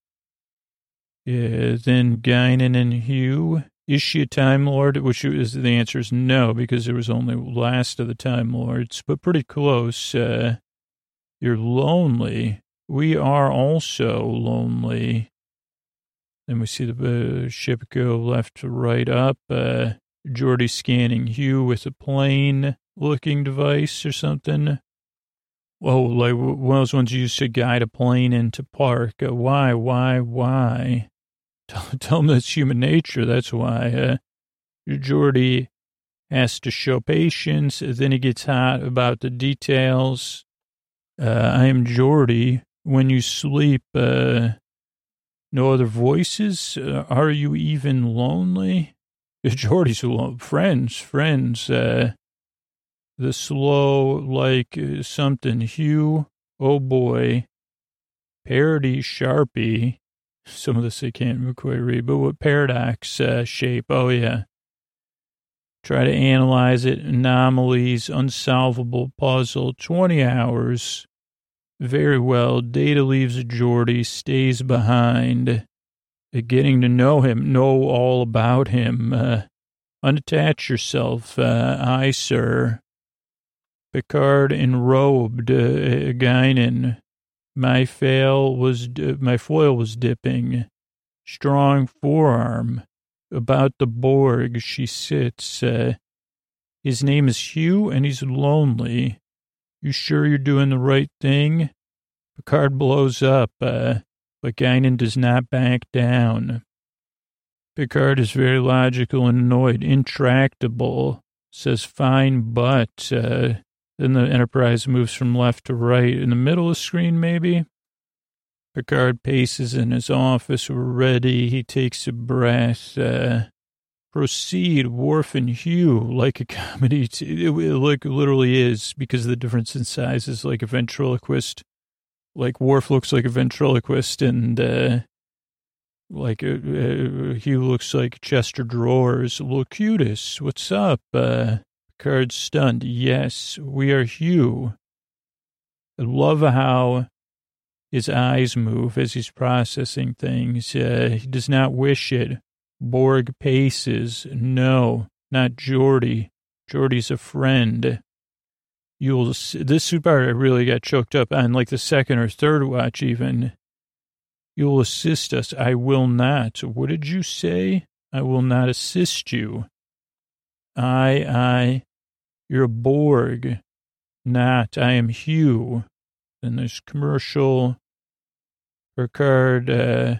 Yeah, then Guinan and Hugh. Is she a Time Lord? Which is the answer is no, because there was only last of the Time Lords, but pretty close. Uh, you're lonely. We are also lonely. Then we see the uh, ship go left to right up. Uh, Geordi scanning Hugh with a plane looking device or something. Oh, like one of those ones you used to guide a plane into park. Uh, why, why, why? [laughs] Tell, tell him that's human nature. That's why uh, Geordi has to show patience. Then he gets hot about the details. Uh, I am Geordi. When you sleep, uh, no other voices? Uh, are you even lonely? [laughs] Alone. Friends, friends. Uh, the slow, like uh, something. Hugh, oh boy. Parody Sharpie. Some of this I can't quite read, but what paradox uh, shape? Oh, yeah. Try to analyze it. Anomalies, unsolvable puzzle. 20 hours. Very well. Data leaves Geordi, stays behind. Getting to know him, know all about him. Uh, Unattach yourself, uh, I, sir. Picard enrobed, uh, Guinan. My fail was, uh, my foil was dipping. Strong forearm. About the Borg she sits. Uh, his name is Hugh and he's lonely. You sure you're doing the right thing? Picard blows up, uh, but Guinan does not back down. Picard is very logical and annoyed, intractable, says fine, but, uh, then the Enterprise moves from left to right in the middle of the screen, maybe. Picard paces in his office. Ready. He takes a breath. Uh, proceed, Worf and Hugh, like a [laughs] comedy. T- it, it like literally is because of the difference in sizes, like a ventriloquist. Like Worf looks like a ventriloquist, and uh, like uh, uh, Hugh looks like Chester Drawers. Locutus, what's up? Uh, Picard's stunned. Yes, we are Hugh. I love how his eyes move as he's processing things. Uh, he does not wish it. Borg paces. No, not Geordi. Geordi's a friend. You'll, this part I really got choked up on like the second or third watch even. You'll assist us. I will not. What did you say? I will not assist you. I, I, you're Borg. Not, I am Hugh. Then there's commercial. Picard uh,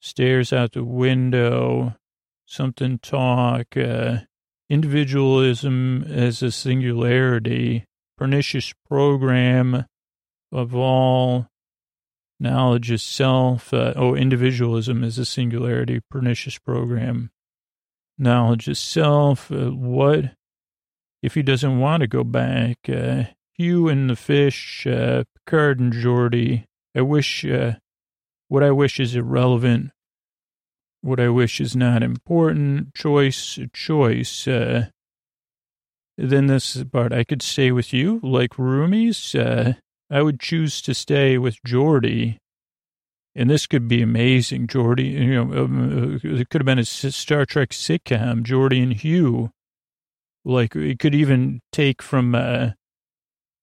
stares out the window. Something talk. Uh, individualism as a singularity. Pernicious program of all knowledge is self. Uh, oh, individualism is a singularity. Pernicious program. Knowledge is self. Uh, what if he doesn't want to go back? Uh, Hugh and the fish, uh, Picard and Geordi. I wish, uh, what I wish is irrelevant. What I wish is not important. Choice, choice. Uh, then this part, I could stay with you like roomies. Uh, I would choose to stay with Geordi. And this could be amazing, Geordi. You know, um, uh, it could have been a Star Trek sitcom, Geordi and Hugh. Like it could even take from uh,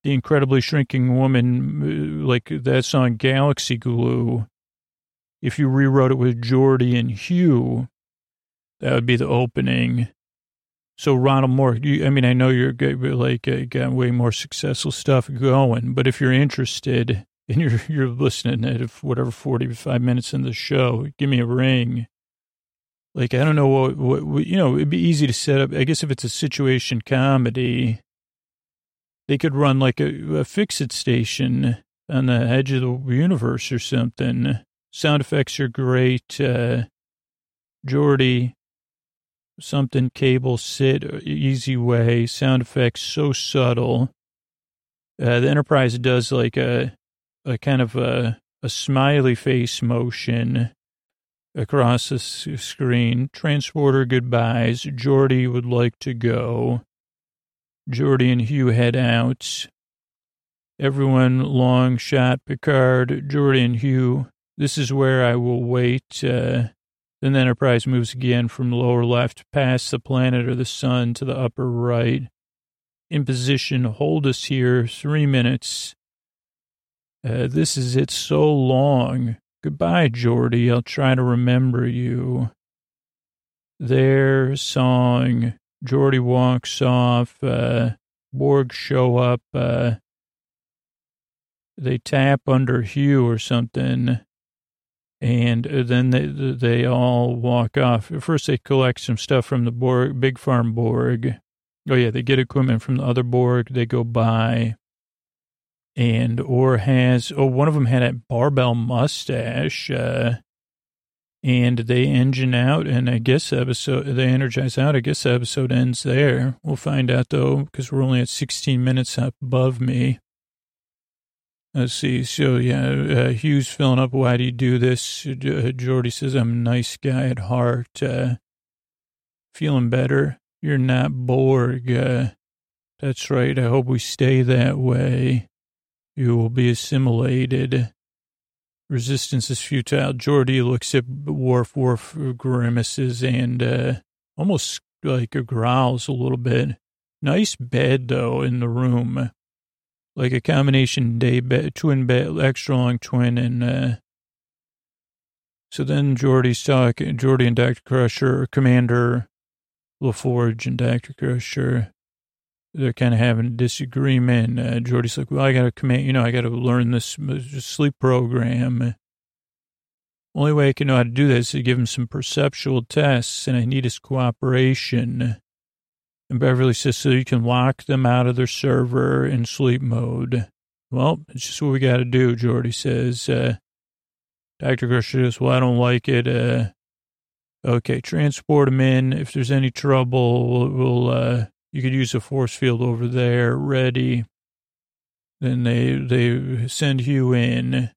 the incredibly shrinking woman, uh, like that song Galaxy Glue. If you rewrote it with Geordi and Hugh, that would be the opening. So Ronald Moore, you, I mean, I know you're like uh, got way more successful stuff going, but if you're interested and you're [laughs] you're listening at whatever forty five minutes in the show, give me a ring. Like I don't know what, what, what you know. It'd be easy to set up. I guess if it's a situation comedy, they could run like a, a fix it station on the edge of the universe or something. Sound effects are great. Uh, Geordi, something cable sit easy way. Sound effects so subtle. Uh, the Enterprise does like a, a kind of a, a smiley face motion across the screen. Transporter goodbyes. Geordi would like to go. Geordi and Hugh head out. Everyone long shot Picard, Geordi and Hugh. This is where I will wait. Uh, then the Enterprise moves again from lower left past the planet or the sun to the upper right. In position, hold us here three minutes. Uh, this is it so long. Goodbye, Geordi. I'll try to remember you. Their song. Geordi walks off. Uh, Borg show up. Uh, they tap under Hugh or something. And uh, then they, they all walk off. First, they collect some stuff from the Borg, Big Farm Borg. Oh, yeah, they get equipment from the other Borg. They go by. And, or has, oh, one of them had a barbell mustache. Uh, and they engine out, and I guess episode they energize out. I guess the episode ends there. We'll find out though, because we're only at 16 minutes above me. Let's see. So yeah, uh, Hugh's filling up. Why do you do this? Uh, Geordi says, "I'm a nice guy at heart. Uh, feeling better. You're not Borg. Uh, that's right. I hope we stay that way. You will be assimilated." Resistance is futile. Geordi looks at Worf. Worf grimaces and uh, almost like growls a little bit. Nice bed though in the room, like a combination day bed, twin bed, extra long twin, and uh, so then Geordi's talking, Geordi and Dr. Crusher, Commander LaForge and Dr. Crusher, they're kind of having a disagreement. Uh, Geordi's like, well, I got to command, you know, I got to learn this sleep program. Only way I can know how to do this is to give him some perceptual tests, and I need his cooperation. And Beverly says, so you can lock them out of their server in sleep mode. Well, it's just what we got to do, Geordi says. Uh, Dr. Crusher says, well, I don't like it. Uh, okay, transport them in. If there's any trouble, we'll, we'll uh, you could use a force field over there, ready. Then they, they send Hugh in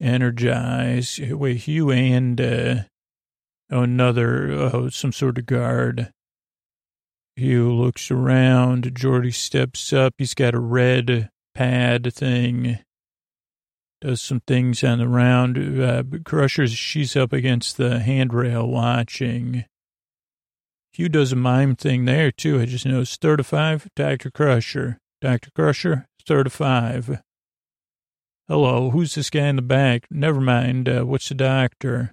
energize. Wait, Hugh and uh, oh, another, oh, some sort of guard. Hugh looks around. Geordi steps up. He's got a red pad thing. Does some things on the round. Uh, Crusher's, she's up against the handrail watching. Hugh does a mime thing there, too. I just noticed 35, Dr. Crusher. Dr. Crusher, 35. Hello, who's this guy in the back? Never mind. Uh, what's the doctor?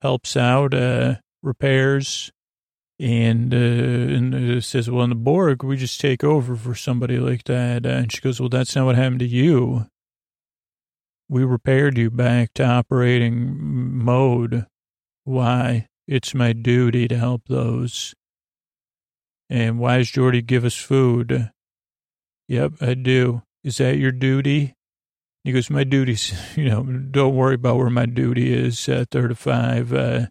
Helps out, uh, repairs, and, uh, and uh, says, well, in the Borg, we just take over for somebody like that. Uh, and she goes, well, that's not what happened to you. We repaired you back to operating mode. Why? It's my duty to help those. And why does Geordi give us food? Yep, I do. Is that your duty? He goes, my duty's, [laughs] you know, don't worry about where my duty is at 35. Uh,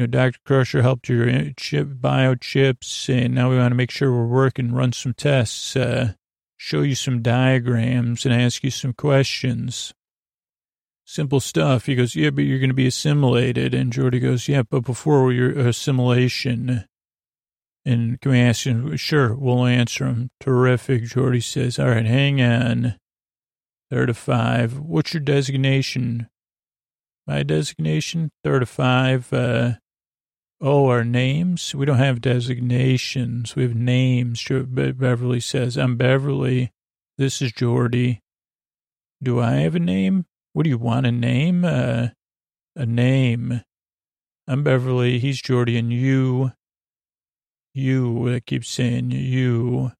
know, Dr. Crusher helped your chip, bio chips, and now we want to make sure we're working, run some tests, uh, show you some diagrams, and ask you some questions. Simple stuff. He goes, yeah, but you're going to be assimilated. And Geordi goes, yeah, but before your assimilation, and can we ask him? Sure, we'll answer him. Terrific. Geordi says, all right, hang on. Third of five. What's your designation? My designation? Third of five. Uh, oh, our names? We don't have designations. We have names. Beverly says, I'm Beverly. This is Geordi. Do I have a name? What do you want, a name? Uh, a name. I'm Beverly. He's Geordi. And you, you, I keep saying you.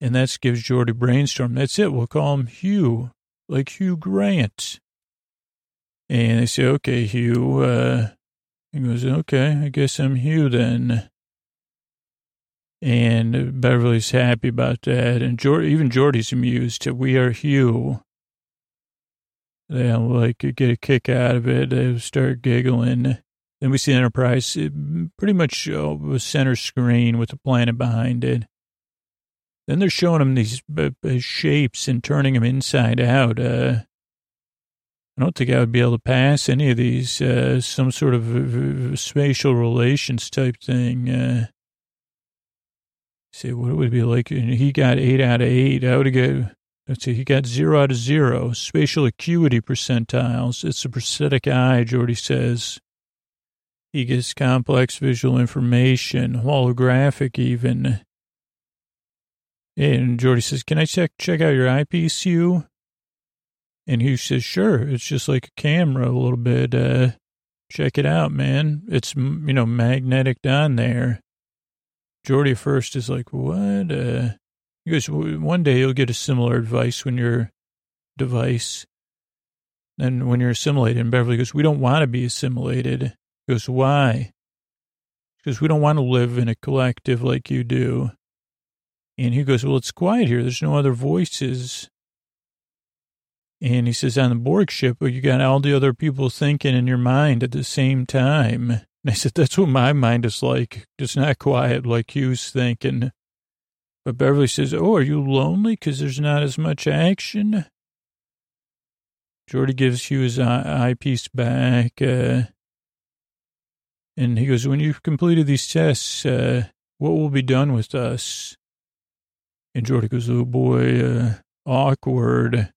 And that gives Geordi brainstorm. That's it. We'll call him Hugh, like Hugh Grant. And they say, okay, Hugh. Uh, he goes, okay, I guess I'm Hugh then. And Beverly's happy about that. And even Geordi's amused. We are Hugh. They like get a kick out of it. They start giggling. Then we see Enterprise pretty much uh, center screen with the planet behind it. Then they're showing them these uh, uh, shapes and turning them inside out. Uh, I don't think I would be able to pass any of these, uh, some sort of spatial relations type thing. Uh, say, what it would be like? He got eight out of eight. I would have got, let's see, he got zero out of zero. Spatial acuity percentiles. It's a prosthetic eye, Geordi says. He gets complex visual information, holographic even. And Geordi says, can I check, check out your Hugh? And he says, sure. It's just like a camera a little bit. Uh, check it out, man. It's, you know, magnetic down there. Geordi first is like, what? Uh, he goes, one day you'll get a similar advice when your device. And when you're assimilated, and Beverly goes, we don't want to be assimilated. He goes, why? Because we don't want to live in a collective like you do. And he goes, well, it's quiet here. There's no other voices. And he says, on the Borg ship, you got all the other people thinking in your mind at the same time. And I said, that's what my mind is like. It's not quiet like Hugh's thinking. But Beverly says, oh, are you lonely because there's not as much action? Geordi gives Hugh his eyepiece back. Uh, and he goes, when you've completed these tests, uh, what will be done with us? And Geordi goes, oh boy, uh, awkward.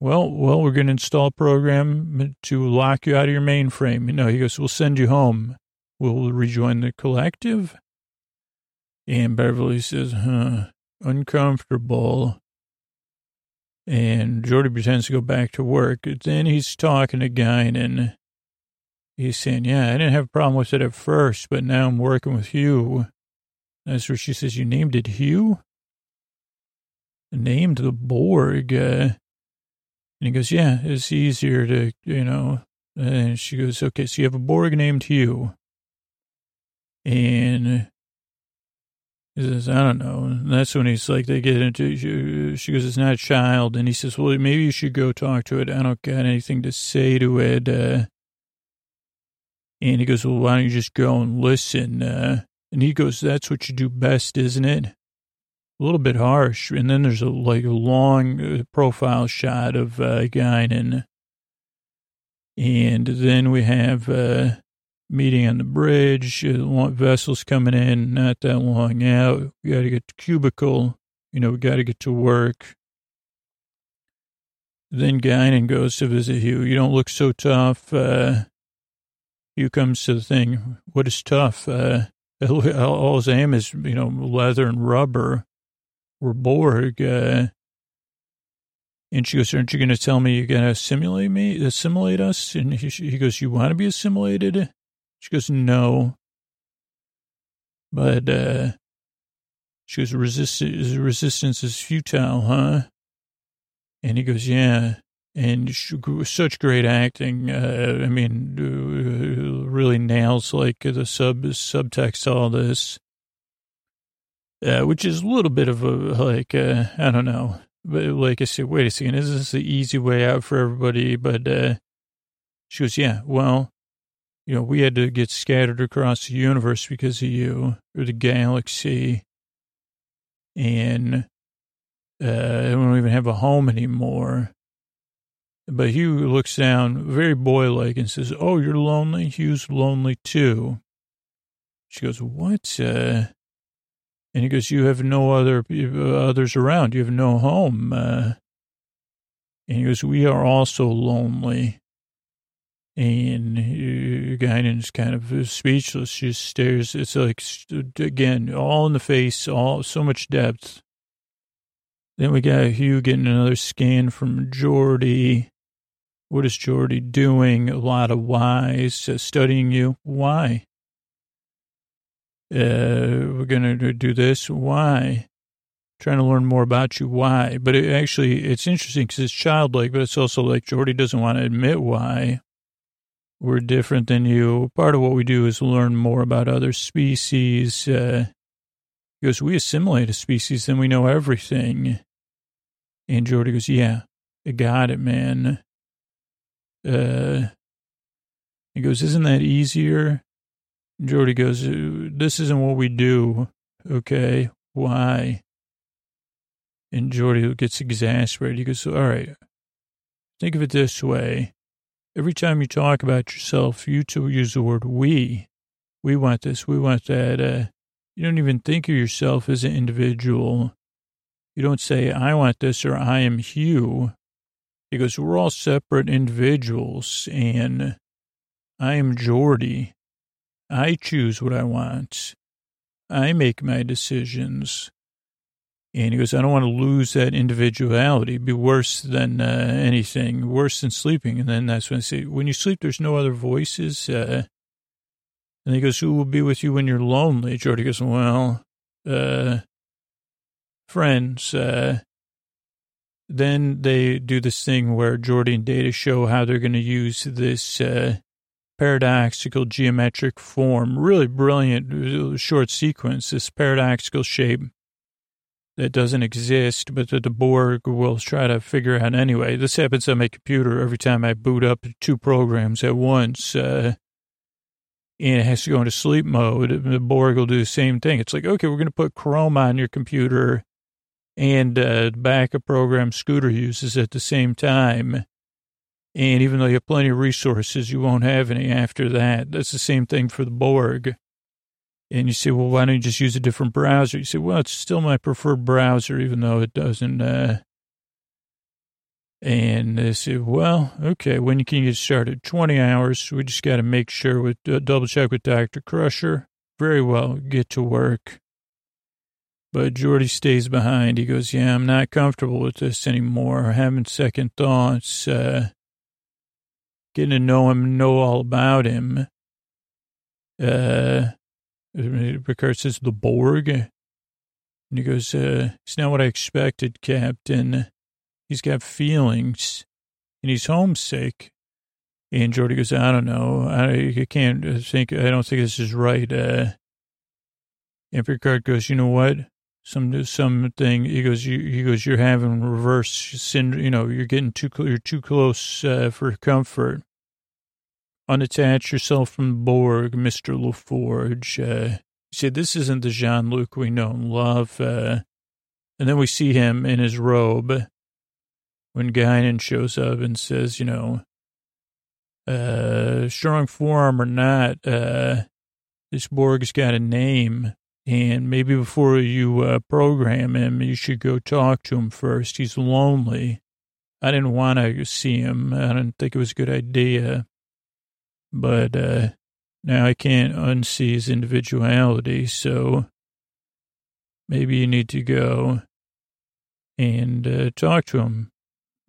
Well, well, we're going to install a program to lock you out of your mainframe. You know, he goes, we'll send you home. We'll rejoin the collective? And Beverly says, huh, uncomfortable. And Geordi pretends to go back to work. Then he's talking to and He's saying, yeah, I didn't have a problem with it at first, but now I'm working with Hugh. That's where she says, you named it Hugh? Named the Borg. Uh, and he goes, yeah, it's easier to, you know. And she goes, okay, so you have a Borg named Hugh. And he says, I don't know. And that's when he's like, they get into, she goes, it's not a child. And he says, well, maybe you should go talk to it. I don't got anything to say to it. Uh, and he goes, well, why don't you just go and listen? Uh, and he goes, that's what you do best, isn't it? A little bit harsh. And then there's a like a long uh, profile shot of uh, Guinan. And then we have, uh, meeting on the bridge, uh, vessels coming in, not that long out. We got to get to cubicle. You know, we got to get to work. Then Guinan goes to visit Hugh. You don't look so tough. Uh, Hugh comes to the thing. What is tough? Uh, [laughs] all his aim is, you know, leather and rubber. We're Borg. Uh, and she goes, aren't you going to tell me you're going to assimilate me, assimilate us? And he, he goes, you want to be assimilated? She goes, no. But, uh, she goes, resistance, resistance is futile, huh? And he goes, yeah. And she, such great acting. Uh, I mean, really nails like the sub subtext all this. Uh, which is a little bit of a, like, uh, I don't know. But like I said, wait a second, is this the easy way out for everybody? But, uh, she goes, yeah, well, you know, we had to get scattered across the universe because of you, or the galaxy. And uh, I don't even have a home anymore. But Hugh looks down, very boy-like, and says, oh, you're lonely? Hugh's lonely, too. She goes, what? Uh, and he goes, you have no other others around. You have no home. Uh, and he goes, we are also lonely. And Guinan's kind of speechless, just stares. It's like, again, all in the face, all so much depth. Then we got Hugh getting another scan from Geordi. What is Geordi doing? A lot of whys. Uh, studying you. Why? Uh, we're going to do this. Why? Trying to learn more about you. Why? But it actually, it's interesting because it's childlike, but it's also like Geordi doesn't want to admit why. We're different than you. Part of what we do is learn more about other species. Uh, because we assimilate a species, then we know everything. And Geordi goes, yeah, I got it, man. Uh, he goes, isn't that easier? Geordi goes, this isn't what we do. Okay. Why? And Geordi gets exasperated. He goes, all right, think of it this way. Every time you talk about yourself, you two use the word we. We want this, we want that. Uh, you don't even think of yourself as an individual. You don't say, I want this or I am Hugh. Because we're all separate individuals and I am Geordi. I choose what I want. I make my decisions. And he goes, I don't want to lose that individuality. It'd be worse than uh, anything, worse than sleeping. And then that's when I say, when you sleep, there's no other voices. Uh, and he goes, who will be with you when you're lonely? Geordi goes, well, uh, friends. Uh, then they do this thing where Geordi and Data show how they're going to use this uh, paradoxical geometric form. Really brilliant uh, short sequence, this paradoxical shape that doesn't exist, but that the Borg will try to figure out anyway. This happens on my computer every time I boot up two programs at once. Uh, and it has to go into sleep mode. The Borg will do the same thing. It's like, okay, we're going to put Chrome on your computer and uh, backup program Scooter uses at the same time. And even though you have plenty of resources, you won't have any after that. That's the same thing for the Borg. And you say, well, why don't you just use a different browser? You say, well, it's still my preferred browser, even though it doesn't, uh, And they say, well, okay, when can you get started? 20 hours. We just got to make sure with, uh, double check with Dr. Crusher. Very well, get to work. But Geordi stays behind. He goes, yeah, I'm not comfortable with this anymore. Having second thoughts, uh, getting to know him, know all about him. Uh, Picard says, the Borg. And he goes, uh, it's not what I expected, Captain. He's got feelings and he's homesick. And Geordi goes, I don't know. I, I can't think, I don't think this is right. Uh, and Picard goes, you know what? Some, something, he goes, you, he goes, you're having reverse syndrome, you know, you're getting too, you're too close, uh, for comfort. Unattach yourself from Borg, Mr. LaForge. Uh, say, this isn't the Jean-Luc we know and love. Uh, and then we see him in his robe when Guinan shows up and says, you know, uh, strong forearm or not, uh, this Borg's got a name. And maybe before you uh, program him, you should go talk to him first. He's lonely. I didn't want to see him. I didn't think it was a good idea. But uh, now I can't unsee his individuality. So maybe you need to go and uh, talk to him.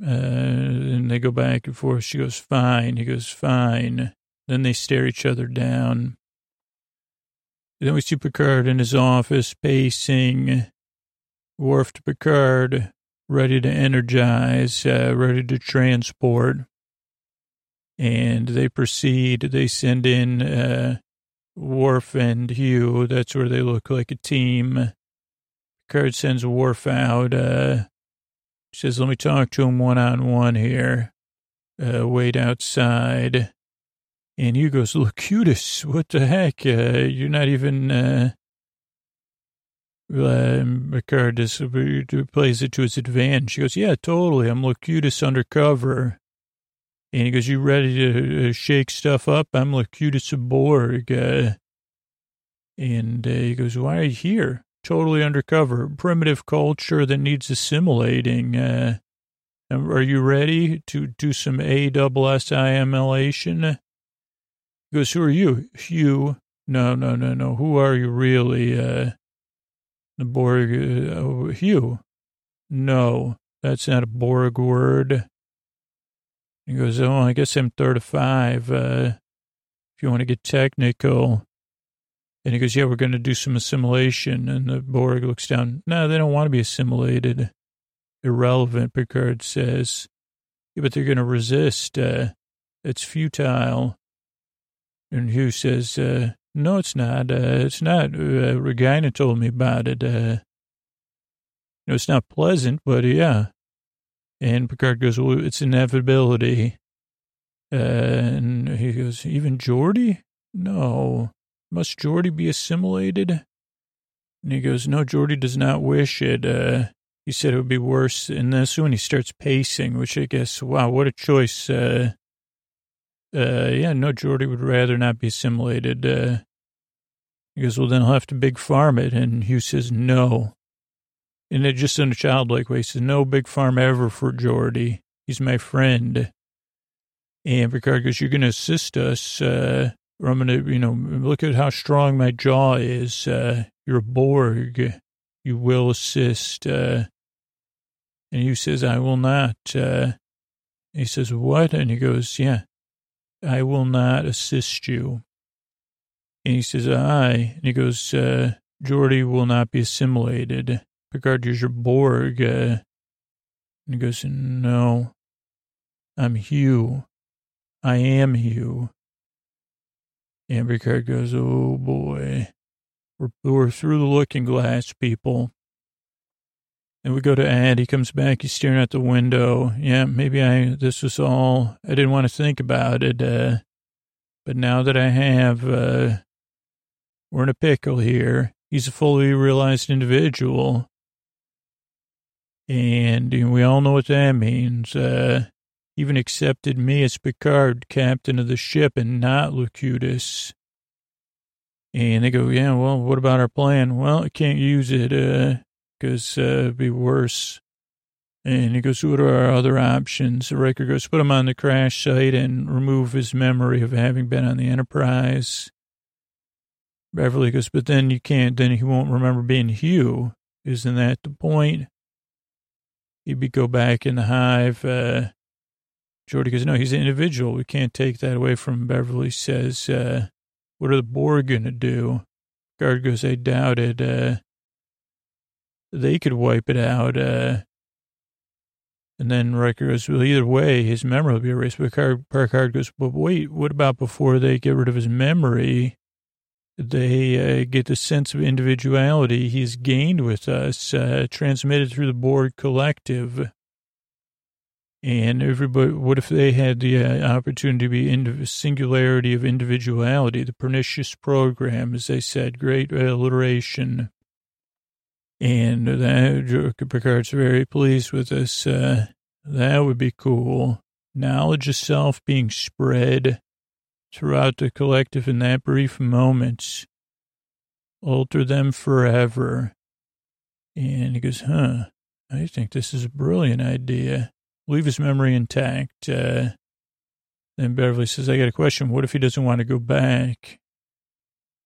Uh, and they go back and forth. She goes, fine. He goes, fine. Then they stare each other down. Then we see Picard in his office pacing. Worf to Picard, ready to energize, uh, ready to transport. And they proceed. They send in uh, Worf and Hugh. That's where they look like a team. Picard sends Worf out. Uh, says, let me talk to him one on one here. Uh, wait outside. And he goes, Locutus, what the heck? Uh, you're not even, uh, uh, Picard just plays it to his advantage. She goes, yeah, totally. I'm Locutus undercover. And he goes, you ready to uh, shake stuff up? I'm Locutus Borg. Uh, and uh, he goes, why are you here? totally undercover, primitive culture that needs assimilating. Uh, are you ready to do some a double ASSIMulation? He goes, who are you? Hugh. No, no, no, no. Who are you really? Uh, the Borg, uh, Hugh. No, that's not a Borg word. He goes, oh, I guess I'm 35. Uh, if you want to get technical. And he goes, yeah, we're going to do some assimilation. And the Borg looks down. No, they don't want to be assimilated. Irrelevant, Picard says. Yeah, but they're going to resist. Uh, it's futile. And Hugh says, uh, no, it's not. Uh, it's not. Uh, Regina told me about it. Uh, you know, it's not pleasant, but yeah. And Picard goes, well, it's inevitability. Uh, and he goes, even Geordi? No. Must Geordi be assimilated? And he goes, no, Geordi does not wish it. Uh, he said it would be worse. And that's when he starts pacing, which I guess, wow, what a choice. Uh, uh, yeah, no, Geordi would rather not be assimilated. Uh, well, then I'll have to big farm it. And Hugh says, no. And it just in a childlike way, he says, no big farm ever for Geordi. He's my friend. And Picard goes, you're going to assist us. Uh, or I'm going to, you know, look at how strong my jaw is. Uh, you're a Borg. You will assist. Uh, and he says, I will not. Uh, he says, what? And he goes, yeah, I will not assist you. And he says, I. And he goes, uh, will not be assimilated. Picard, you're your Borg. Uh, and he goes, no, I'm Hugh. I am Hugh. And Picard goes, oh boy, we're, we're through the looking glass, people. And we go to Ad. He comes back. He's staring at the window. Yeah, maybe I, this was all, I didn't want to think about it. Uh, but now that I have, uh, we're in a pickle here. He's a fully realized individual. And we all know what that means. Uh, even accepted me as Picard, captain of the ship, and not Locutus. And they go, yeah, well, what about our plan? Well, I can't use it, uh, cause, uh, it'd be worse. And he goes, what are our other options? Riker goes, put him on the crash site and remove his memory of having been on the Enterprise. Beverly goes, but then you can't, then he won't remember being Hugh. Isn't that the point? He'd be go back in the hive. Uh, Geordi goes, no, he's an individual. We can't take that away from him. Beverly says, uh, what are the Borg going to do? Guard goes, I doubt it. Uh, they could wipe it out. Uh, and then Riker goes, well, either way, his memory will be erased. But Picard goes, but wait, what about before they get rid of his memory? They uh, get the sense of individuality he's gained with us, uh, transmitted through the Borg collective. And everybody, what if they had the uh, opportunity to be in singularity of individuality, the pernicious program, as they said, great alliteration. And that, Picard's very pleased with this. Uh, that would be cool. Knowledge of self being spread throughout the collective in that brief moment. Alter them forever. And he goes, huh, I think this is a brilliant idea. Leave his memory intact. Uh, then Beverly says, I got a question. What if he doesn't want to go back?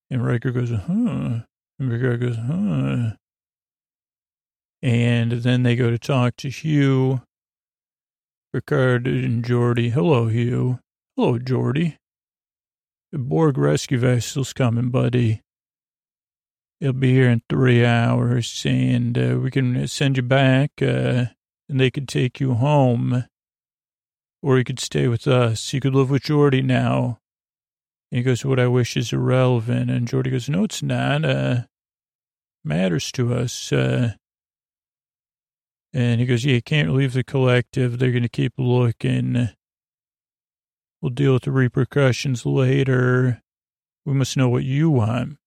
And Riker goes, huh. And Riker goes, huh. And then they go to talk to Hugh. Picard and Geordi. Hello, Hugh. Hello, Geordi. The Borg rescue vessel's coming, buddy. It'll be here in three hours, and uh, we can send you back, uh, and they could take you home, or you could stay with us. You could live with Geordi now. And he goes, what I wish is irrelevant. And Geordi goes, no, it's not. Uh, matters to us. Uh, and he goes, yeah, you can't leave the collective. They're going to keep looking. We'll deal with the repercussions later. We must know what you want.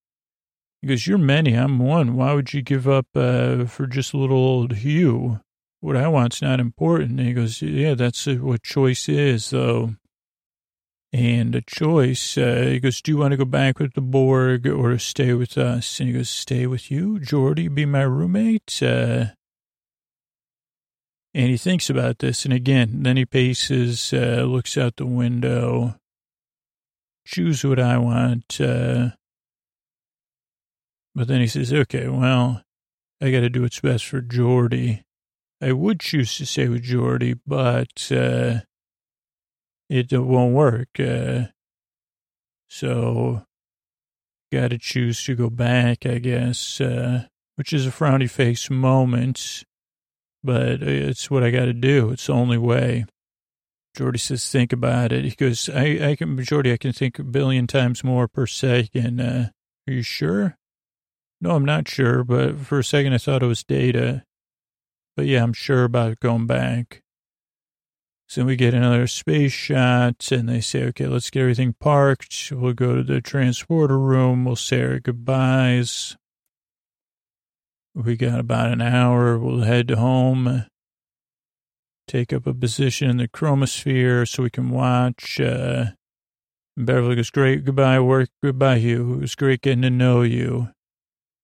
He goes, You're many, I'm one. Why would you give up uh, for just a little old Hugh? What I want's not important. And he goes, Yeah, that's what choice is, though. And a choice, uh, he goes, Do you want to go back with the Borg or stay with us? And he goes, Stay with you, Geordi, be my roommate. Uh, and he thinks about this. And again, then he paces, uh, looks out the window, choose what I want. Uh, but then he says, okay, well, I got to do what's best for Geordi. I would choose to stay with Geordi, but uh, it won't work. Uh, so, got to choose to go back, I guess, uh, which is a frowny face moment but it's what I got to do. It's the only way. Geordi says, think about it. He goes, I, I can, Geordi, I can think a billion times more per second. Uh, are you sure? No, I'm not sure, but for a second I thought it was data. But yeah, I'm sure about going back. So we get another space shot and they say, okay, let's get everything parked. We'll go to the transporter room. We'll say our goodbyes. We got about an hour. We'll head home, take up a position in the chromosphere so we can watch. Uh, Beverly goes, great. Goodbye, work. Goodbye, Hugh. It was great getting to know you.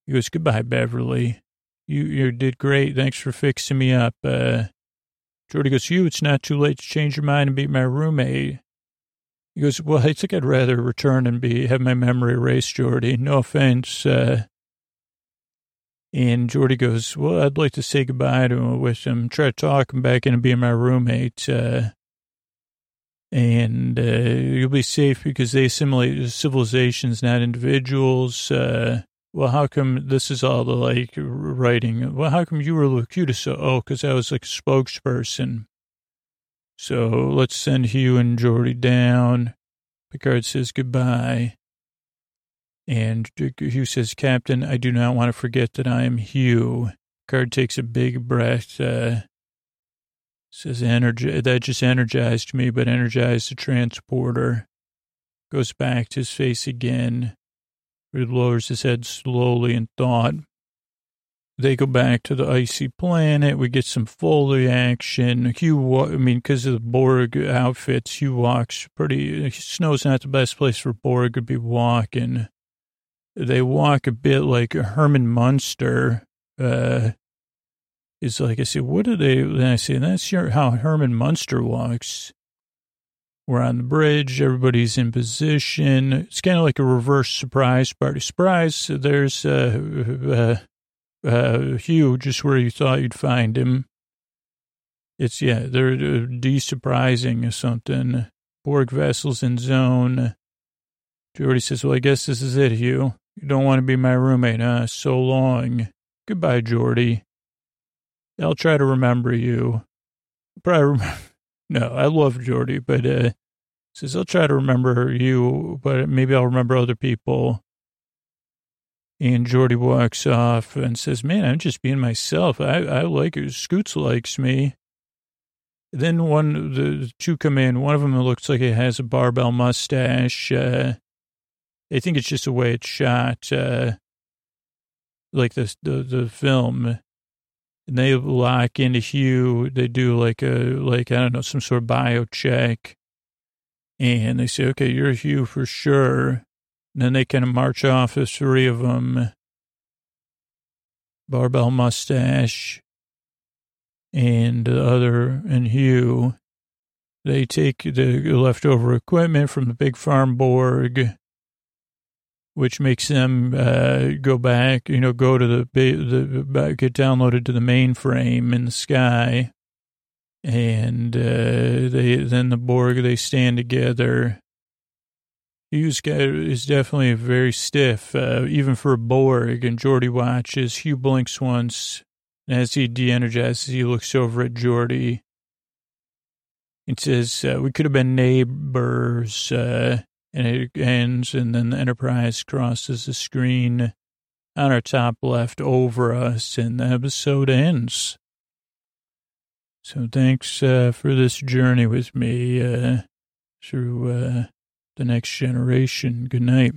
He goes, goodbye, Beverly. You, you did great. Thanks for fixing me up. Uh, Geordi goes, Hugh, it's not too late to change your mind and be my roommate. He goes, well, I think I'd rather return and be, have my memory erased, Geordi. No offense. Uh, and Geordi goes, well, I'd like to say goodbye to with him, try to talk him back into being my roommate. Uh, and uh, you'll be safe because they assimilate civilizations, not individuals. Uh, well, how come this is all the like writing? Well, how come you were Locutus? Oh, because I was like a spokesperson. So let's send Hugh and Geordi down. Picard says goodbye. And Hugh says, Captain, I do not want to forget that I am Hugh. Card takes a big breath, uh, says, that just energized me, but energized the transporter. Goes back to his face again. He lowers his head slowly in thought. They go back to the icy planet. We get some Foley action. Hugh, I mean, because of the Borg outfits, Hugh walks pretty. Snow's not the best place for Borg to be walking. They walk a bit like Herman Munster, uh, is like, I say, what do they, then I say, that's your, how Herman Munster walks. We're on the bridge. Everybody's in position. It's kind of like a reverse surprise party. Surprise. There's, uh, uh, uh, Hugh just where you thought you'd find him. It's, yeah, they're de-surprising or something. Borg vessels in zone. Geordi says, well, I guess this is it, Hugh. You don't want to be my roommate, huh? So long. Goodbye, Geordi. I'll try to remember you. Probably [laughs] remember. No, I love Geordi, but uh, says I'll try to remember you, but maybe I'll remember other people. And Geordi walks off and says, "Man, I'm just being myself. I I like it. Scoots likes me." Then one, the two come in. One of them looks like it has a barbell mustache. Uh, I think it's just the way it's shot, uh, like the the the film and they lock into Hugh. They do like a, like, I don't know, some sort of bio check. And they say, okay, you're Hugh for sure. And then they kind of march off, the three of them. Barbell mustache and the other, and Hugh. They take the leftover equipment from the big farm Borg which makes them uh, go back, you know, go to the, the get downloaded to the mainframe in the sky. And uh, they then the Borg, they stand together. Hugh's guy is definitely very stiff, uh, even for a Borg. And Geordi watches. Hugh blinks once. As he de-energizes, he looks over at Geordi. It says, uh, we could have been neighbors. And it ends, and then the Enterprise crosses the screen on our top left over us, and the episode ends. So thanks uh, for this journey with me uh, through uh, the next generation. Good night.